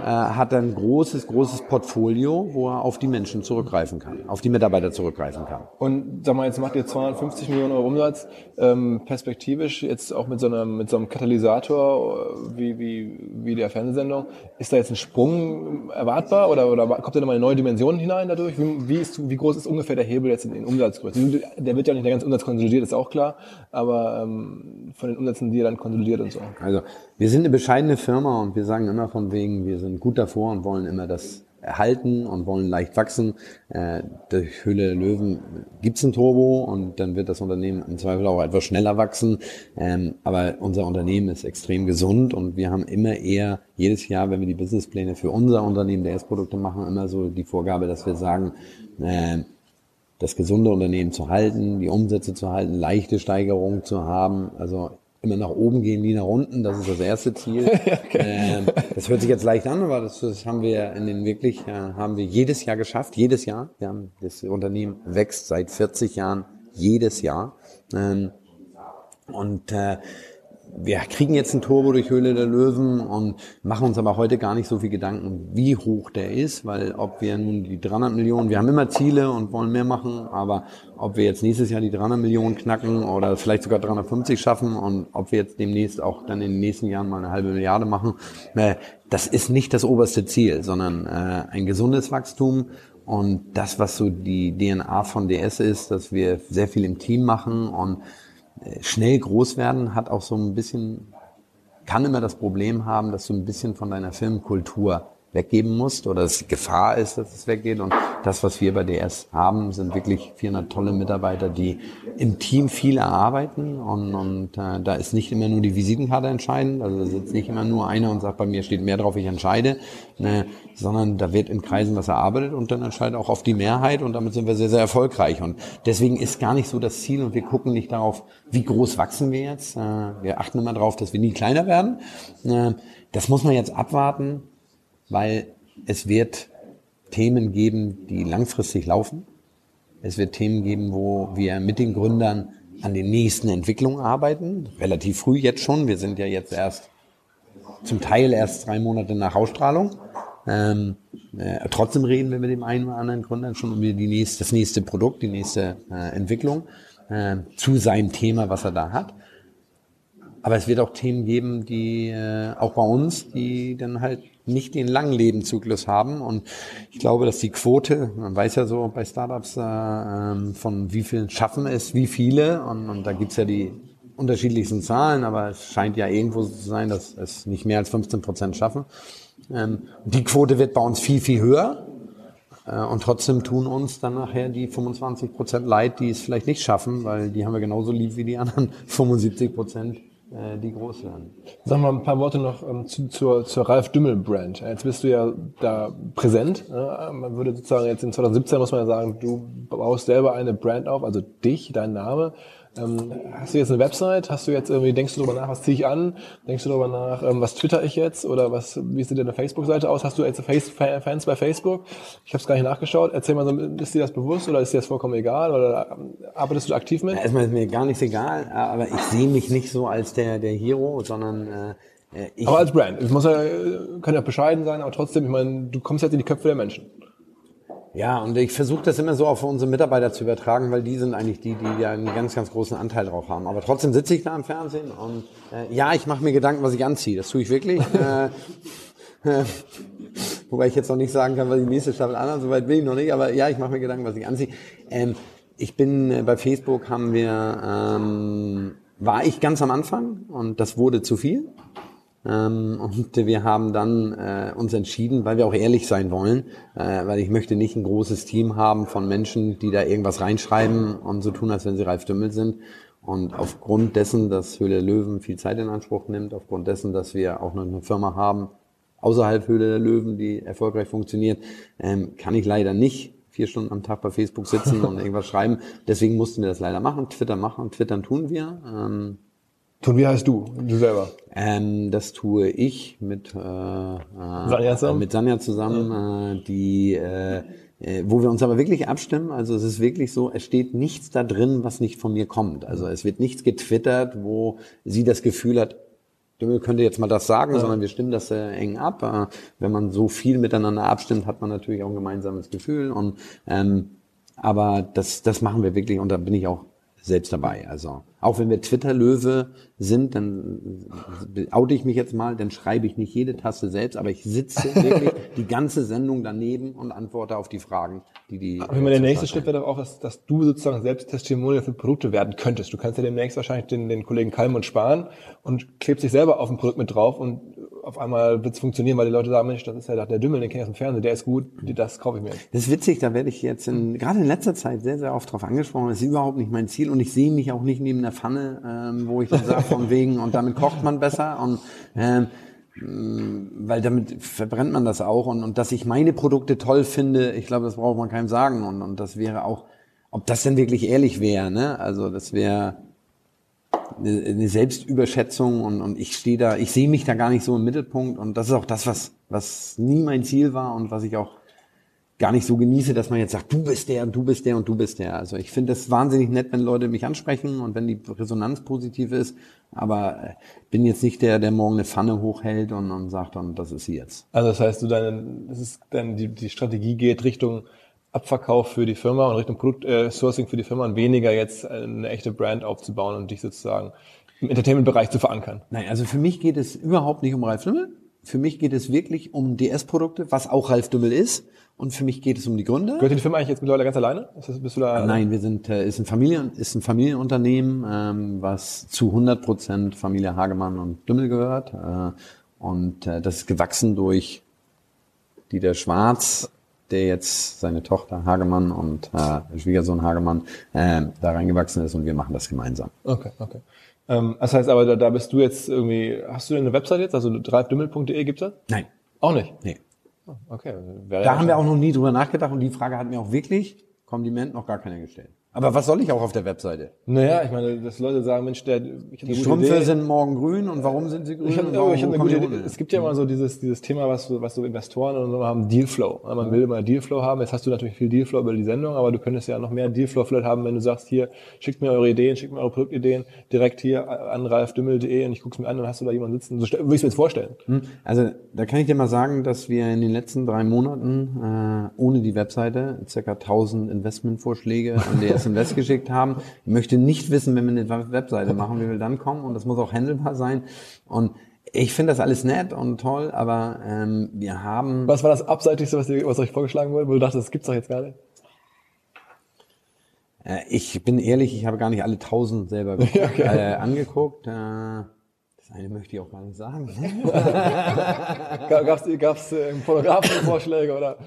äh, hat ein großes, großes Portfolio, wo er auf die Menschen zurückgreifen kann, auf die Mitarbeiter zurückgreifen kann. Und sag mal, jetzt macht ihr 250 Millionen Euro Umsatz, ähm, perspektivisch jetzt auch mit so einem, mit so einem Katalysator äh, wie, wie, wie der Fernsehsendung, ist da jetzt ein Sprung erwartbar oder, oder kommt da nochmal eine neue Dimension hinein dadurch? Wie, wie, ist, wie groß ist ungefähr der Hebel jetzt in den Umsatzgrößen? Der wird ja nicht der ganze Umsatz konsolidiert, ist auch klar, aber ähm, von den Umsätzen, die ihr dann konsolidiert und so. Also wir sind eine bescheidene Firma und wir sagen immer von wegen, wir sind gut davor und wollen immer das erhalten und wollen leicht wachsen. Äh, durch Höhle Löwen gibt's ein Turbo und dann wird das Unternehmen im Zweifel auch etwas schneller wachsen. Ähm, aber unser Unternehmen ist extrem gesund und wir haben immer eher jedes Jahr, wenn wir die Businesspläne für unser Unternehmen, der S-Produkte machen, immer so die Vorgabe, dass wir sagen, äh, das gesunde Unternehmen zu halten, die Umsätze zu halten, leichte Steigerungen zu haben. Also immer nach oben gehen, nie nach unten. Das ist das erste Ziel. okay. ähm, das hört sich jetzt leicht an, aber das, das haben wir in den wirklich, äh, haben wir jedes Jahr geschafft. Jedes Jahr. Wir haben, das Unternehmen wächst seit 40 Jahren jedes Jahr. Ähm, Und äh, wir kriegen jetzt ein Turbo durch Höhle der Löwen und machen uns aber heute gar nicht so viel Gedanken, wie hoch der ist, weil ob wir nun die 300 Millionen, wir haben immer Ziele und wollen mehr machen, aber ob wir jetzt nächstes Jahr die 300 Millionen knacken oder vielleicht sogar 350 schaffen und ob wir jetzt demnächst auch dann in den nächsten Jahren mal eine halbe Milliarde machen, äh, das ist nicht das oberste Ziel, sondern äh, ein gesundes Wachstum. Und das, was so die DNA von DS ist, dass wir sehr viel im Team machen und schnell groß werden hat auch so ein bisschen, kann immer das Problem haben, dass du ein bisschen von deiner Filmkultur weggeben musst oder es Gefahr ist, dass es weggeht. Und das, was wir bei DS haben, sind wirklich 400 tolle Mitarbeiter, die im Team viel erarbeiten und, und äh, da ist nicht immer nur die Visitenkarte entscheidend, also da sitzt nicht immer nur einer und sagt, bei mir steht mehr drauf, ich entscheide, ne, sondern da wird in Kreisen was erarbeitet und dann entscheidet auch auf die Mehrheit und damit sind wir sehr, sehr erfolgreich. Und deswegen ist gar nicht so das Ziel und wir gucken nicht darauf, wie groß wachsen wir jetzt. Äh, wir achten immer darauf, dass wir nie kleiner werden. Äh, das muss man jetzt abwarten weil es wird Themen geben, die langfristig laufen. Es wird Themen geben, wo wir mit den Gründern an den nächsten Entwicklungen arbeiten. Relativ früh jetzt schon. Wir sind ja jetzt erst zum Teil erst drei Monate nach Ausstrahlung. Ähm, äh, trotzdem reden wir mit dem einen oder anderen Gründer schon über die nächste, das nächste Produkt, die nächste äh, Entwicklung äh, zu seinem Thema, was er da hat. Aber es wird auch Themen geben, die äh, auch bei uns, die dann halt nicht den langen Lebenszyklus haben. Und ich glaube, dass die Quote, man weiß ja so bei Startups, äh, ähm, von wie vielen schaffen es, wie viele. Und, und da gibt's ja die unterschiedlichsten Zahlen, aber es scheint ja irgendwo so zu sein, dass es nicht mehr als 15 Prozent schaffen. Ähm, die Quote wird bei uns viel, viel höher. Äh, und trotzdem tun uns dann nachher die 25 Prozent leid, die es vielleicht nicht schaffen, weil die haben wir genauso lieb wie die anderen 75 Prozent, die groß werden. Sag mal ein paar Worte noch ähm, zu, zur, zur Ralf Dümmel Brand. Jetzt bist du ja da präsent. Äh, man würde sozusagen jetzt in 2017 muss man ja sagen, du baust selber eine Brand auf, also dich, dein Name. Ähm, hast du jetzt eine Website? Hast du jetzt irgendwie, denkst du darüber nach, was ziehe ich an? Denkst du darüber nach, ähm, was twitter ich jetzt? Oder was, wie sieht deine Facebook-Seite aus? Hast du jetzt Fans bei Facebook? Ich habe es gar nicht nachgeschaut. Erzähl mal so, ist dir das bewusst oder ist dir das vollkommen egal? Oder ähm, arbeitest du aktiv mit? Ja, erstmal ist mir gar nichts egal, aber ich sehe mich nicht so als der, der Hero, sondern äh, äh ich aber als Brand. Es muss ja, kann ja bescheiden sein, aber trotzdem, ich meine, du kommst jetzt in die Köpfe der Menschen. Ja, und ich versuche das immer so auf unsere Mitarbeiter zu übertragen, weil die sind eigentlich die, die ja einen ganz, ganz großen Anteil drauf haben. Aber trotzdem sitze ich da im Fernsehen und äh, ja, ich mache mir Gedanken, was ich anziehe. Das tue ich wirklich. äh, äh, wobei ich jetzt noch nicht sagen kann, was die nächste Staffel anhat, soweit will ich noch nicht, aber ja, ich mache mir Gedanken, was ich anziehe. Ähm, ich bin äh, bei Facebook haben wir ähm, war ich ganz am Anfang und das wurde zu viel. Ähm, und wir haben dann äh, uns entschieden, weil wir auch ehrlich sein wollen, äh, weil ich möchte nicht ein großes Team haben von Menschen, die da irgendwas reinschreiben und so tun, als wenn sie Ralf Dümmel sind. Und aufgrund dessen, dass Höhle der Löwen viel Zeit in Anspruch nimmt, aufgrund dessen, dass wir auch noch eine Firma haben, außerhalb Höhle der Löwen, die erfolgreich funktioniert, ähm, kann ich leider nicht vier Stunden am Tag bei Facebook sitzen und irgendwas schreiben. Deswegen mussten wir das leider machen, Twitter machen. Twittern tun wir. Ähm, Tun, wie heißt du? Du selber? Ähm, das tue ich mit, äh, Sanja zusammen, mit Sanja zusammen ja. äh, die, äh, äh, wo wir uns aber wirklich abstimmen. Also es ist wirklich so, es steht nichts da drin, was nicht von mir kommt. Also es wird nichts getwittert, wo sie das Gefühl hat, du könnte jetzt mal das sagen, ja. sondern wir stimmen das äh, eng ab. Äh, wenn man so viel miteinander abstimmt, hat man natürlich auch ein gemeinsames Gefühl. Und ähm, aber das, das machen wir wirklich und da bin ich auch selbst dabei. Also auch wenn wir Twitter-Löwe sind, dann oute ich mich jetzt mal, dann schreibe ich nicht jede Taste selbst, aber ich sitze wirklich die ganze Sendung daneben und antworte auf die Fragen, die die. Aber der nächste Schritt wäre doch auch, dass, dass du sozusagen selbst Testimonial für Produkte werden könntest. Du kannst ja demnächst wahrscheinlich den, den Kollegen Kalm und sparen und klebst dich selber auf ein Produkt mit drauf und auf einmal wird es funktionieren, weil die Leute sagen, Mensch, das ist ja der Dümmel, den kenne ich aus dem Fernsehen, der ist gut, das kaufe ich mir. Das ist witzig, da werde ich jetzt in, gerade in letzter Zeit sehr, sehr oft drauf angesprochen. Das ist überhaupt nicht mein Ziel und ich sehe mich auch nicht neben der Pfanne, ähm, wo ich dann sage, von wegen, und damit kocht man besser und ähm, weil damit verbrennt man das auch und, und dass ich meine Produkte toll finde, ich glaube, das braucht man keinem sagen und, und das wäre auch, ob das denn wirklich ehrlich wäre, ne? Also das wäre eine, Selbstüberschätzung und, und ich stehe da, ich sehe mich da gar nicht so im Mittelpunkt und das ist auch das, was, was nie mein Ziel war und was ich auch gar nicht so genieße, dass man jetzt sagt, du bist der und du bist der und du bist der. Also ich finde es wahnsinnig nett, wenn Leute mich ansprechen und wenn die Resonanz positiv ist. Aber äh, bin jetzt nicht der, der morgen eine Pfanne hochhält und, und sagt dann, das ist sie jetzt. Also das heißt, du deine, das ist dann die, die Strategie geht Richtung Abverkauf für die Firma und Richtung Produktsourcing äh, für die Firma und weniger jetzt eine echte Brand aufzubauen und dich sozusagen im Entertainment-Bereich zu verankern. Nein, also für mich geht es überhaupt nicht um Ralf Lümmel. Für mich geht es wirklich um DS-Produkte, was auch Ralf Dümmel ist. Und für mich geht es um die Gründe. Gehört die Firma eigentlich jetzt mittlerweile ganz alleine? Das, bist du da alleine? Nein, wir sind äh, ist ein Familien ist ein Familienunternehmen, ähm, was zu 100 Prozent Familie Hagemann und Dümmel gehört. Äh, und äh, das ist gewachsen durch Dieter Schwarz, der jetzt seine Tochter Hagemann und äh, Schwiegersohn Hagemann äh, da reingewachsen ist und wir machen das gemeinsam. Okay, okay. Ähm, das heißt aber, da, da bist du jetzt irgendwie, hast du denn eine Website jetzt? Also dreifdümmel.de gibt's das? Nein. Auch nicht? Nee. Okay. Da ja haben wir auch noch nie drüber nachgedacht und die Frage hat mir auch wirklich Kompliment noch gar keiner gestellt. Aber was soll ich auch auf der Webseite? Naja, ich meine, dass Leute sagen, Mensch, der, ich Die Strümpfe Idee. sind morgen grün und warum sind sie grün? Ich hab, warum, ich hab eine gute Idee. Es gibt ja immer so dieses, dieses Thema, was, was so Investoren und so haben, Dealflow. Man will immer Dealflow haben. Jetzt hast du natürlich viel Dealflow über die Sendung, aber du könntest ja noch mehr Dealflow vielleicht haben, wenn du sagst, hier, schickt mir eure Ideen, schickt mir eure Produktideen direkt hier an ralfdümmel.de und ich guck's mir an und hast du da jemanden sitzen. So würde ich mir jetzt vorstellen. Hm. Also, da kann ich dir mal sagen, dass wir in den letzten drei Monaten, äh, ohne die Webseite, circa 1000 Investmentvorschläge an DS Invest geschickt haben. Ich möchte nicht wissen, wenn wir eine Webseite machen, wie wir dann kommen. Und das muss auch handelbar sein. Und ich finde das alles nett und toll, aber ähm, wir haben. Was war das Abseitigste, was, was euch vorgeschlagen wurde, wo du dachtest, das gibt's doch jetzt nicht? Äh, ich bin ehrlich, ich habe gar nicht alle tausend selber okay. äh, angeguckt. Äh, das eine möchte ich auch gar nicht sagen. gab's gab's äh, Fotografenvorschläge oder?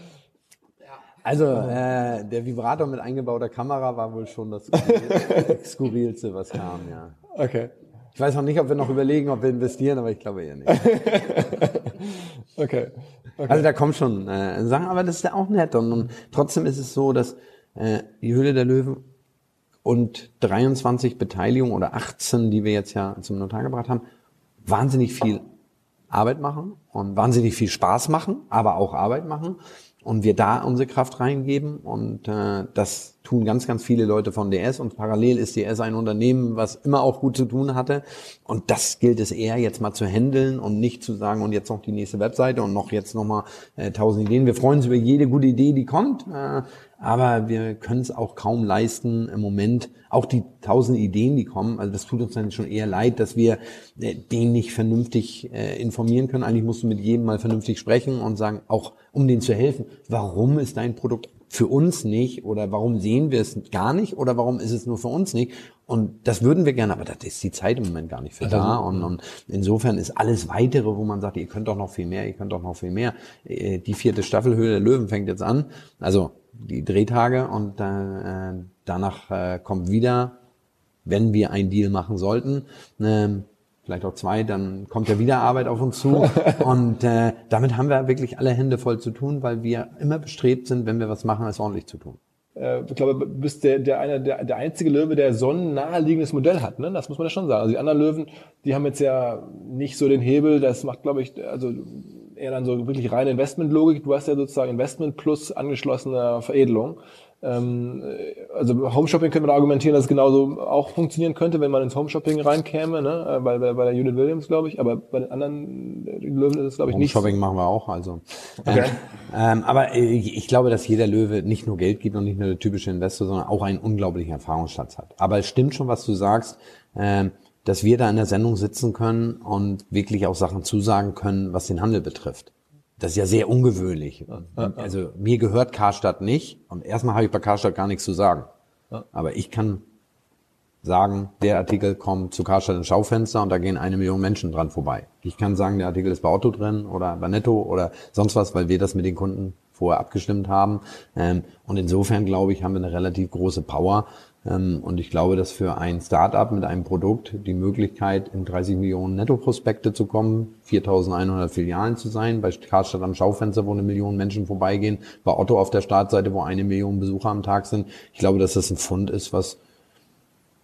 Also äh, der Vibrator mit eingebauter Kamera war wohl schon das skurrilste, was kam, ja. Okay. Ich weiß noch nicht, ob wir noch überlegen, ob wir investieren, aber ich glaube eher nicht. okay. okay. Also da kommt schon äh, Sachen, aber das ist ja auch nett. Und, und trotzdem ist es so, dass äh, die Höhle der Löwen und 23 Beteiligungen oder 18, die wir jetzt ja zum Notar gebracht haben, wahnsinnig viel Arbeit machen und wahnsinnig viel Spaß machen, aber auch Arbeit machen und wir da unsere Kraft reingeben. Und äh, das tun ganz, ganz viele Leute von DS und parallel ist DS ein Unternehmen, was immer auch gut zu tun hatte. Und das gilt es eher jetzt mal zu handeln und nicht zu sagen und jetzt noch die nächste Webseite und noch jetzt nochmal äh, tausend Ideen. Wir freuen uns über jede gute Idee, die kommt, äh, aber wir können es auch kaum leisten im Moment, auch die tausend Ideen, die kommen, also das tut uns dann schon eher leid, dass wir äh, den nicht vernünftig äh, informieren können. Eigentlich musst du mit jedem mal vernünftig sprechen und sagen, auch um denen zu helfen, warum ist dein Produkt für uns nicht oder warum sehen wir es gar nicht oder warum ist es nur für uns nicht? Und das würden wir gerne, aber das ist die Zeit im Moment gar nicht für also, da. Und, und insofern ist alles weitere, wo man sagt, ihr könnt doch noch viel mehr, ihr könnt doch noch viel mehr. Äh, die vierte Staffel Höhle der Löwen fängt jetzt an. Also die Drehtage und äh, danach äh, kommt wieder, wenn wir einen Deal machen sollten, äh, vielleicht auch zwei, dann kommt ja wieder Arbeit auf uns zu. und äh, damit haben wir wirklich alle Hände voll zu tun, weil wir immer bestrebt sind, wenn wir was machen, es ordentlich zu tun. Äh, ich glaube, du bist der, der, eine, der, der einzige Löwe, der so ein naheliegendes Modell hat. Ne? Das muss man ja schon sagen. Also die anderen Löwen, die haben jetzt ja nicht so den Hebel. Das macht, glaube ich, also eher dann so wirklich reine Investmentlogik. Du hast ja sozusagen Investment plus angeschlossene Veredelung. Ähm, also Homeshopping könnte man argumentieren, dass es genauso auch funktionieren könnte, wenn man ins Homeshopping reinkäme, ne? Äh, bei, bei, bei der Judith Williams, glaube ich. Aber bei den anderen Löwen ist es, glaube ich, nicht. Homeshopping machen wir auch, also. Okay. Ähm, aber ich, ich glaube, dass jeder Löwe nicht nur Geld gibt und nicht nur der typische Investor, sondern auch einen unglaublichen Erfahrungsschatz hat. Aber es stimmt schon, was du sagst. Ähm, dass wir da in der Sendung sitzen können und wirklich auch Sachen zusagen können, was den Handel betrifft. Das ist ja sehr ungewöhnlich. Also mir gehört Karstadt nicht und erstmal habe ich bei Karstadt gar nichts zu sagen. Aber ich kann sagen, der Artikel kommt zu Karstadt ins Schaufenster und da gehen eine Million Menschen dran vorbei. Ich kann sagen, der Artikel ist bei Otto drin oder bei Netto oder sonst was, weil wir das mit den Kunden vorher abgestimmt haben. Ähm, und insofern glaube ich, haben wir eine relativ große Power, und ich glaube, dass für ein Startup mit einem Produkt die Möglichkeit, in 30 Millionen Netto-Prospekte zu kommen, 4.100 Filialen zu sein, bei Karstadt am Schaufenster, wo eine Million Menschen vorbeigehen, bei Otto auf der Startseite, wo eine Million Besucher am Tag sind. Ich glaube, dass das ein Fund ist, was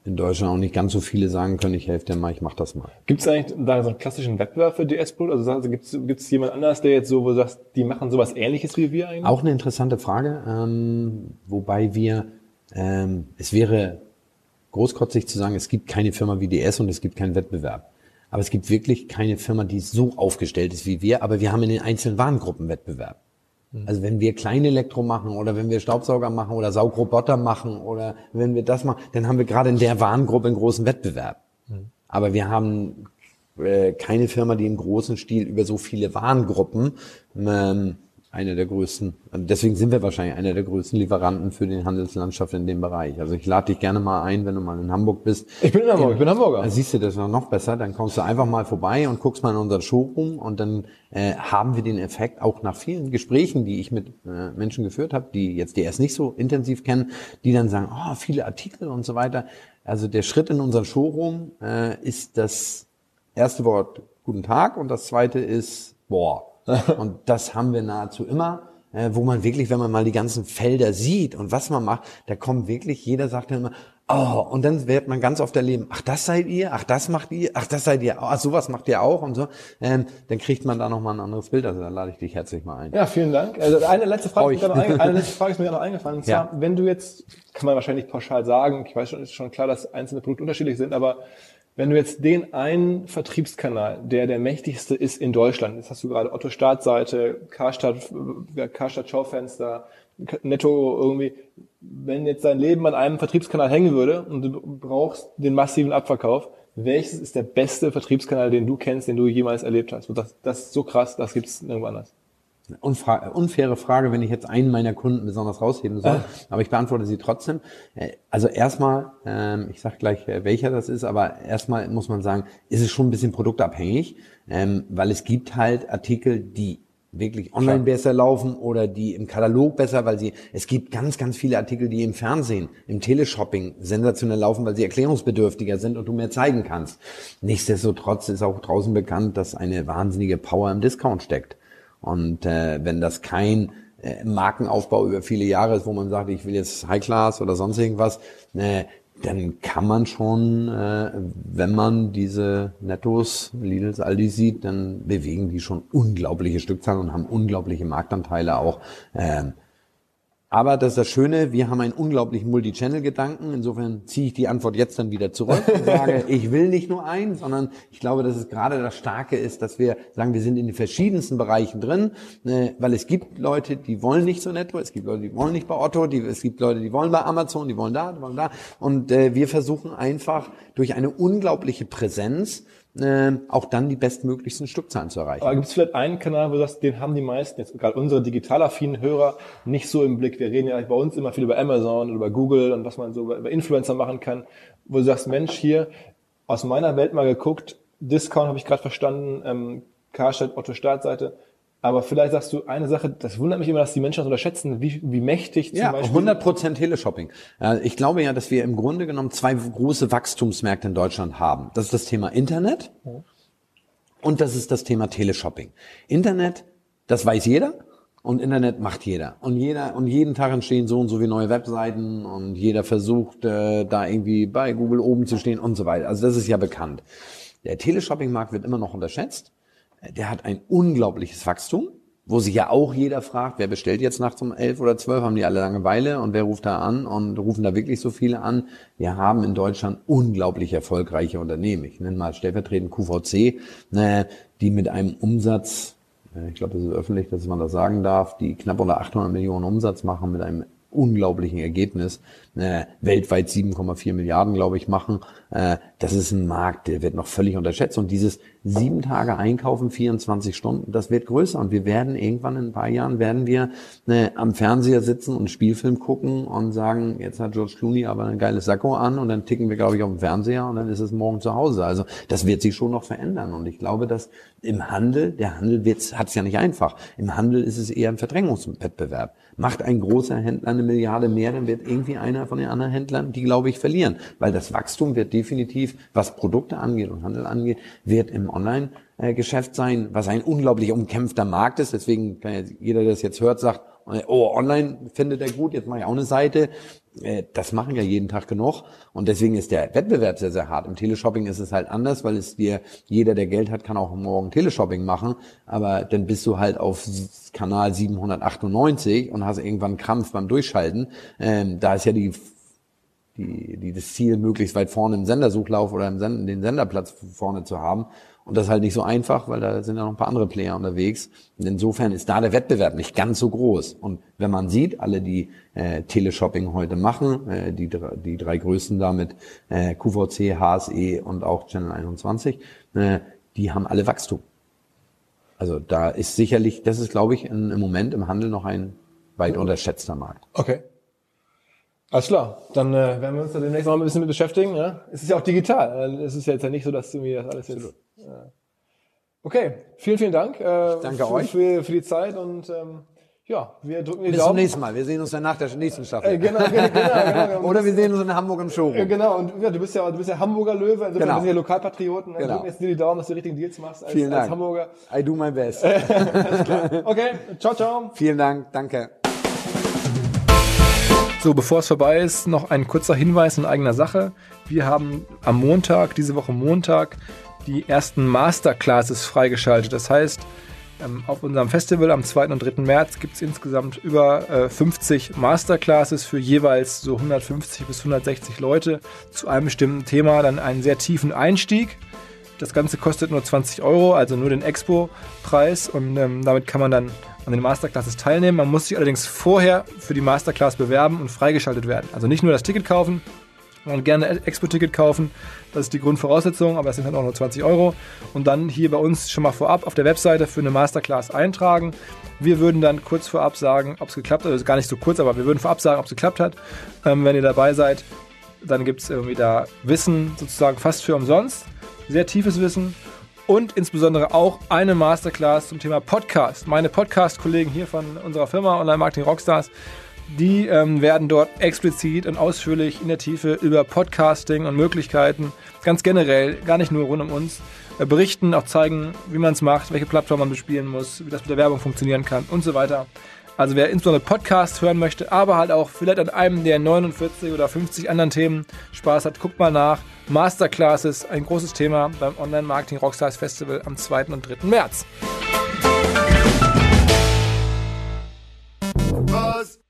in Deutschland auch nicht ganz so viele sagen können, ich helfe dir mal, ich mach das mal. Gibt es eigentlich da so einen klassischen Wettbewerb für DS-Produkte? Also gibt es jemand anders, der jetzt so, wo du sagst, die machen sowas ähnliches wie wir eigentlich? Auch eine interessante Frage, ähm, wobei wir, ähm, es wäre großkotzig zu sagen, es gibt keine Firma wie DS und es gibt keinen Wettbewerb. Aber es gibt wirklich keine Firma, die so aufgestellt ist wie wir, aber wir haben in den einzelnen Warengruppen Wettbewerb. Also wenn wir kleine Elektro machen oder wenn wir Staubsauger machen oder Saugroboter machen oder wenn wir das machen, dann haben wir gerade in der Warengruppe einen großen Wettbewerb. Mhm. Aber wir haben äh, keine Firma, die im großen Stil über so viele Warengruppen ähm, einer der größten, deswegen sind wir wahrscheinlich einer der größten Lieferanten für die Handelslandschaft in dem Bereich. Also ich lade dich gerne mal ein, wenn du mal in Hamburg bist. Ich bin in Hamburg, ich bin Hamburger. Dann siehst du das noch besser, dann kommst du einfach mal vorbei und guckst mal in unseren Showroom und dann äh, haben wir den Effekt auch nach vielen Gesprächen, die ich mit äh, Menschen geführt habe, die jetzt DS nicht so intensiv kennen, die dann sagen, oh, viele Artikel und so weiter. Also der Schritt in unseren Showroom äh, ist das erste Wort Guten Tag und das zweite ist Boah. und das haben wir nahezu immer, äh, wo man wirklich, wenn man mal die ganzen Felder sieht und was man macht, da kommt wirklich, jeder sagt dann immer, oh, und dann wird man ganz oft erleben, ach, das seid ihr, ach, das macht ihr, ach, das seid ihr, ach, sowas macht ihr auch und so. Ähm, dann kriegt man da nochmal ein anderes Bild, also da lade ich dich herzlich mal ein. Ja, vielen Dank. Also eine letzte Frage, ist mir, eine letzte Frage ist mir noch eingefallen. Und zwar, ja. wenn du jetzt, kann man wahrscheinlich pauschal sagen, ich weiß schon, ist schon klar, dass einzelne Produkte unterschiedlich sind, aber wenn du jetzt den einen Vertriebskanal, der der mächtigste ist in Deutschland, jetzt hast du gerade Otto Startseite, Karstadt, äh, Karstadt Schaufenster, Netto irgendwie, wenn jetzt dein Leben an einem Vertriebskanal hängen würde und du brauchst den massiven Abverkauf, welches ist der beste Vertriebskanal, den du kennst, den du jemals erlebt hast? Das, das ist so krass, das gibt's nirgendwo anders. Unfra unfaire Frage, wenn ich jetzt einen meiner Kunden besonders rausheben soll, aber ich beantworte sie trotzdem. Äh, also erstmal, ähm, ich sage gleich, äh, welcher das ist, aber erstmal muss man sagen, ist es schon ein bisschen produktabhängig, ähm, weil es gibt halt Artikel, die wirklich online besser laufen oder die im Katalog besser, weil sie, es gibt ganz, ganz viele Artikel, die im Fernsehen, im Teleshopping sensationell laufen, weil sie erklärungsbedürftiger sind und du mehr zeigen kannst. Nichtsdestotrotz ist auch draußen bekannt, dass eine wahnsinnige Power im Discount steckt. Und äh, wenn das kein äh, Markenaufbau über viele Jahre ist, wo man sagt, ich will jetzt High Class oder sonst irgendwas, äh, dann kann man schon, äh, wenn man diese Nettos, Lidls, Aldi sieht, dann bewegen die schon unglaubliche Stückzahlen und haben unglaubliche Marktanteile auch. Äh, aber das ist das Schöne, wir haben einen unglaublichen Multi-Channel-Gedanken. Insofern ziehe ich die Antwort jetzt dann wieder zurück und sage, ich will nicht nur einen, sondern ich glaube, dass es gerade das Starke ist, dass wir sagen, wir sind in den verschiedensten Bereichen drin, äh, weil es gibt Leute, die wollen nicht so netto, es gibt Leute, die wollen nicht bei Otto, die, es gibt Leute, die wollen bei Amazon, die wollen da, die wollen da. Und äh, wir versuchen einfach durch eine unglaubliche Präsenz äh, auch dann die bestmöglichsten Stückzahlen zu erreichen. Aber gibt es vielleicht einen Kanal, wo du sagst, den haben die meisten, jetzt gerade unsere digital affinen Hörer, nicht so im Blick. Wir reden ja bei uns immer viel über Amazon oder über Google und was man so über Influencer machen kann, wo du sagst, Mensch, hier aus meiner Welt mal geguckt, Discount habe ich gerade verstanden, ähm, Karstadt, Otto Startseite, aber vielleicht sagst du eine Sache, das wundert mich immer, dass die Menschen das unterschätzen, wie, wie mächtig zum ja, Beispiel... 100% Teleshopping. Ich glaube ja, dass wir im Grunde genommen zwei große Wachstumsmärkte in Deutschland haben. Das ist das Thema Internet und das ist das Thema Teleshopping. Internet, das weiß jeder und Internet macht jeder. Und jeder und jeden Tag entstehen so und so wie neue Webseiten und jeder versucht äh, da irgendwie bei Google oben zu stehen und so weiter. Also das ist ja bekannt. Der Teleshopping-Markt wird immer noch unterschätzt der hat ein unglaubliches Wachstum, wo sich ja auch jeder fragt, wer bestellt jetzt nachts um elf oder zwölf, haben die alle Langeweile und wer ruft da an und rufen da wirklich so viele an. Wir haben in Deutschland unglaublich erfolgreiche Unternehmen. Ich nenne mal stellvertretend QVC, ne, die mit einem Umsatz, äh, ich glaube, das ist öffentlich, dass man das sagen darf, die knapp unter 800 Millionen Umsatz machen mit einem unglaublichen Ergebnis. Äh, weltweit 7,4 Milliarden, glaube ich, machen. Äh, das ist ein Markt, der wird noch völlig unterschätzt. Und dieses sieben Tage einkaufen, 24 Stunden, das wird größer. Und wir werden irgendwann in ein paar Jahren, werden wir äh, am Fernseher sitzen und Spielfilm gucken und sagen, jetzt hat George Clooney aber ein geiles Sakko an und dann ticken wir, glaube ich, auf den Fernseher und dann ist es morgen zu Hause. Also das wird sich schon noch verändern. Und ich glaube, dass im Handel, der Handel hat es ja nicht einfach. Im Handel ist es eher ein Verdrängungswettbewerb. Macht ein großer Händler eine Milliarde mehr, dann wird irgendwie einer von den anderen Händlern, die glaube ich verlieren. Weil das Wachstum wird definitiv, was Produkte angeht und Handel angeht, wird im Online-Geschäft sein, was ein unglaublich umkämpfter Markt ist. Deswegen kann jeder, der das jetzt hört, sagt, oh, online findet er gut, jetzt mache ich auch eine Seite. äh, das machen ja jeden Tag genug und deswegen ist der Wettbewerb sehr, sehr hart. Im Teleshopping ist es halt anders, weil es dir, jeder, der Geld hat, kann auch morgen Teleshopping machen, aber dann bist du halt auf Kanal 798 und hast irgendwann Krampf beim Durchschalten. Ähm, da ist ja die die, die das Ziel möglichst weit vorne im Sendersuchlauf oder im Send den Senderplatz vorne zu haben. Und das ist halt nicht so einfach, weil da sind ja noch ein paar andere Player unterwegs. Und insofern ist da der Wettbewerb nicht ganz so groß. Und wenn man sieht, alle, die äh, Teleshopping heute machen, äh, die, die drei größten damit, äh, QVC, HSE und auch Channel 21, äh, die haben alle Wachstum. Also da ist sicherlich, das ist, glaube ich, in, im Moment im Handel noch ein weit unterschätzter Markt. Okay. Alles klar, dann äh, werden wir uns da demnächst noch ein bisschen mit beschäftigen. Ja? Es ist ja auch digital. Es ist ja jetzt ja nicht so, dass irgendwie das alles jetzt. Äh, okay, vielen, vielen Dank. Äh, danke für, euch. Für, für die Zeit und ähm, ja, wir drücken die Bis Daumen. zum nächsten Mal. Wir sehen uns dann nach der nächsten Staffel. Äh, genau, genau, genau, genau. Oder wir sehen uns in Hamburg im Showroom. Äh, genau, und ja, du bist ja, du bist ja Hamburger Löwe, insofern Genau. wir sind ja Lokalpatrioten. Genau. drücken jetzt dir die Daumen, dass du die richtigen Deals machst als, Vielen als Dank. Hamburger. I do my best. Okay, ciao, ciao. Vielen Dank. Danke. So, bevor es vorbei ist, noch ein kurzer Hinweis in eigener Sache. Wir haben am Montag, diese Woche Montag, die ersten Masterclasses freigeschaltet. Das heißt, ähm, auf unserem Festival am 2. und 3. März gibt es insgesamt über äh, 50 Masterclasses für jeweils so 150 bis 160 Leute zu einem bestimmten Thema. Dann einen sehr tiefen Einstieg. Das Ganze kostet nur 20 Euro, also nur den Expo-Preis und ähm, damit kann man dann an den Masterclasses teilnehmen. Man muss sich allerdings vorher für die Masterclass bewerben und freigeschaltet werden. Also nicht nur das Ticket kaufen, sondern gerne Expo-Ticket kaufen. Das ist die Grundvoraussetzung, aber es sind dann auch nur 20 Euro. Und dann hier bei uns schon mal vorab auf der Webseite für eine Masterclass eintragen. Wir würden dann kurz vorab sagen, ob es geklappt hat. Also gar nicht so kurz, aber wir würden vorab sagen, ob es geklappt hat. Ähm, wenn ihr dabei seid, dann gibt es irgendwie da Wissen sozusagen fast für umsonst. Sehr tiefes Wissen und insbesondere auch eine Masterclass zum Thema Podcast. Meine Podcast-Kollegen hier von unserer Firma Online Marketing Rockstars, die ähm, werden dort explizit und ausführlich in der Tiefe über Podcasting und Möglichkeiten, ganz generell, gar nicht nur rund um uns, äh, berichten, auch zeigen, wie man es macht, welche Plattform man bespielen muss, wie das mit der Werbung funktionieren kann und so weiter. Also wer insbesondere Podcasts hören möchte, aber halt auch vielleicht an einem der 49 oder 50 anderen Themen Spaß hat, guckt mal nach. Masterclasses, ein großes Thema beim Online-Marketing Rockstars Festival am 2. und 3. März. Was?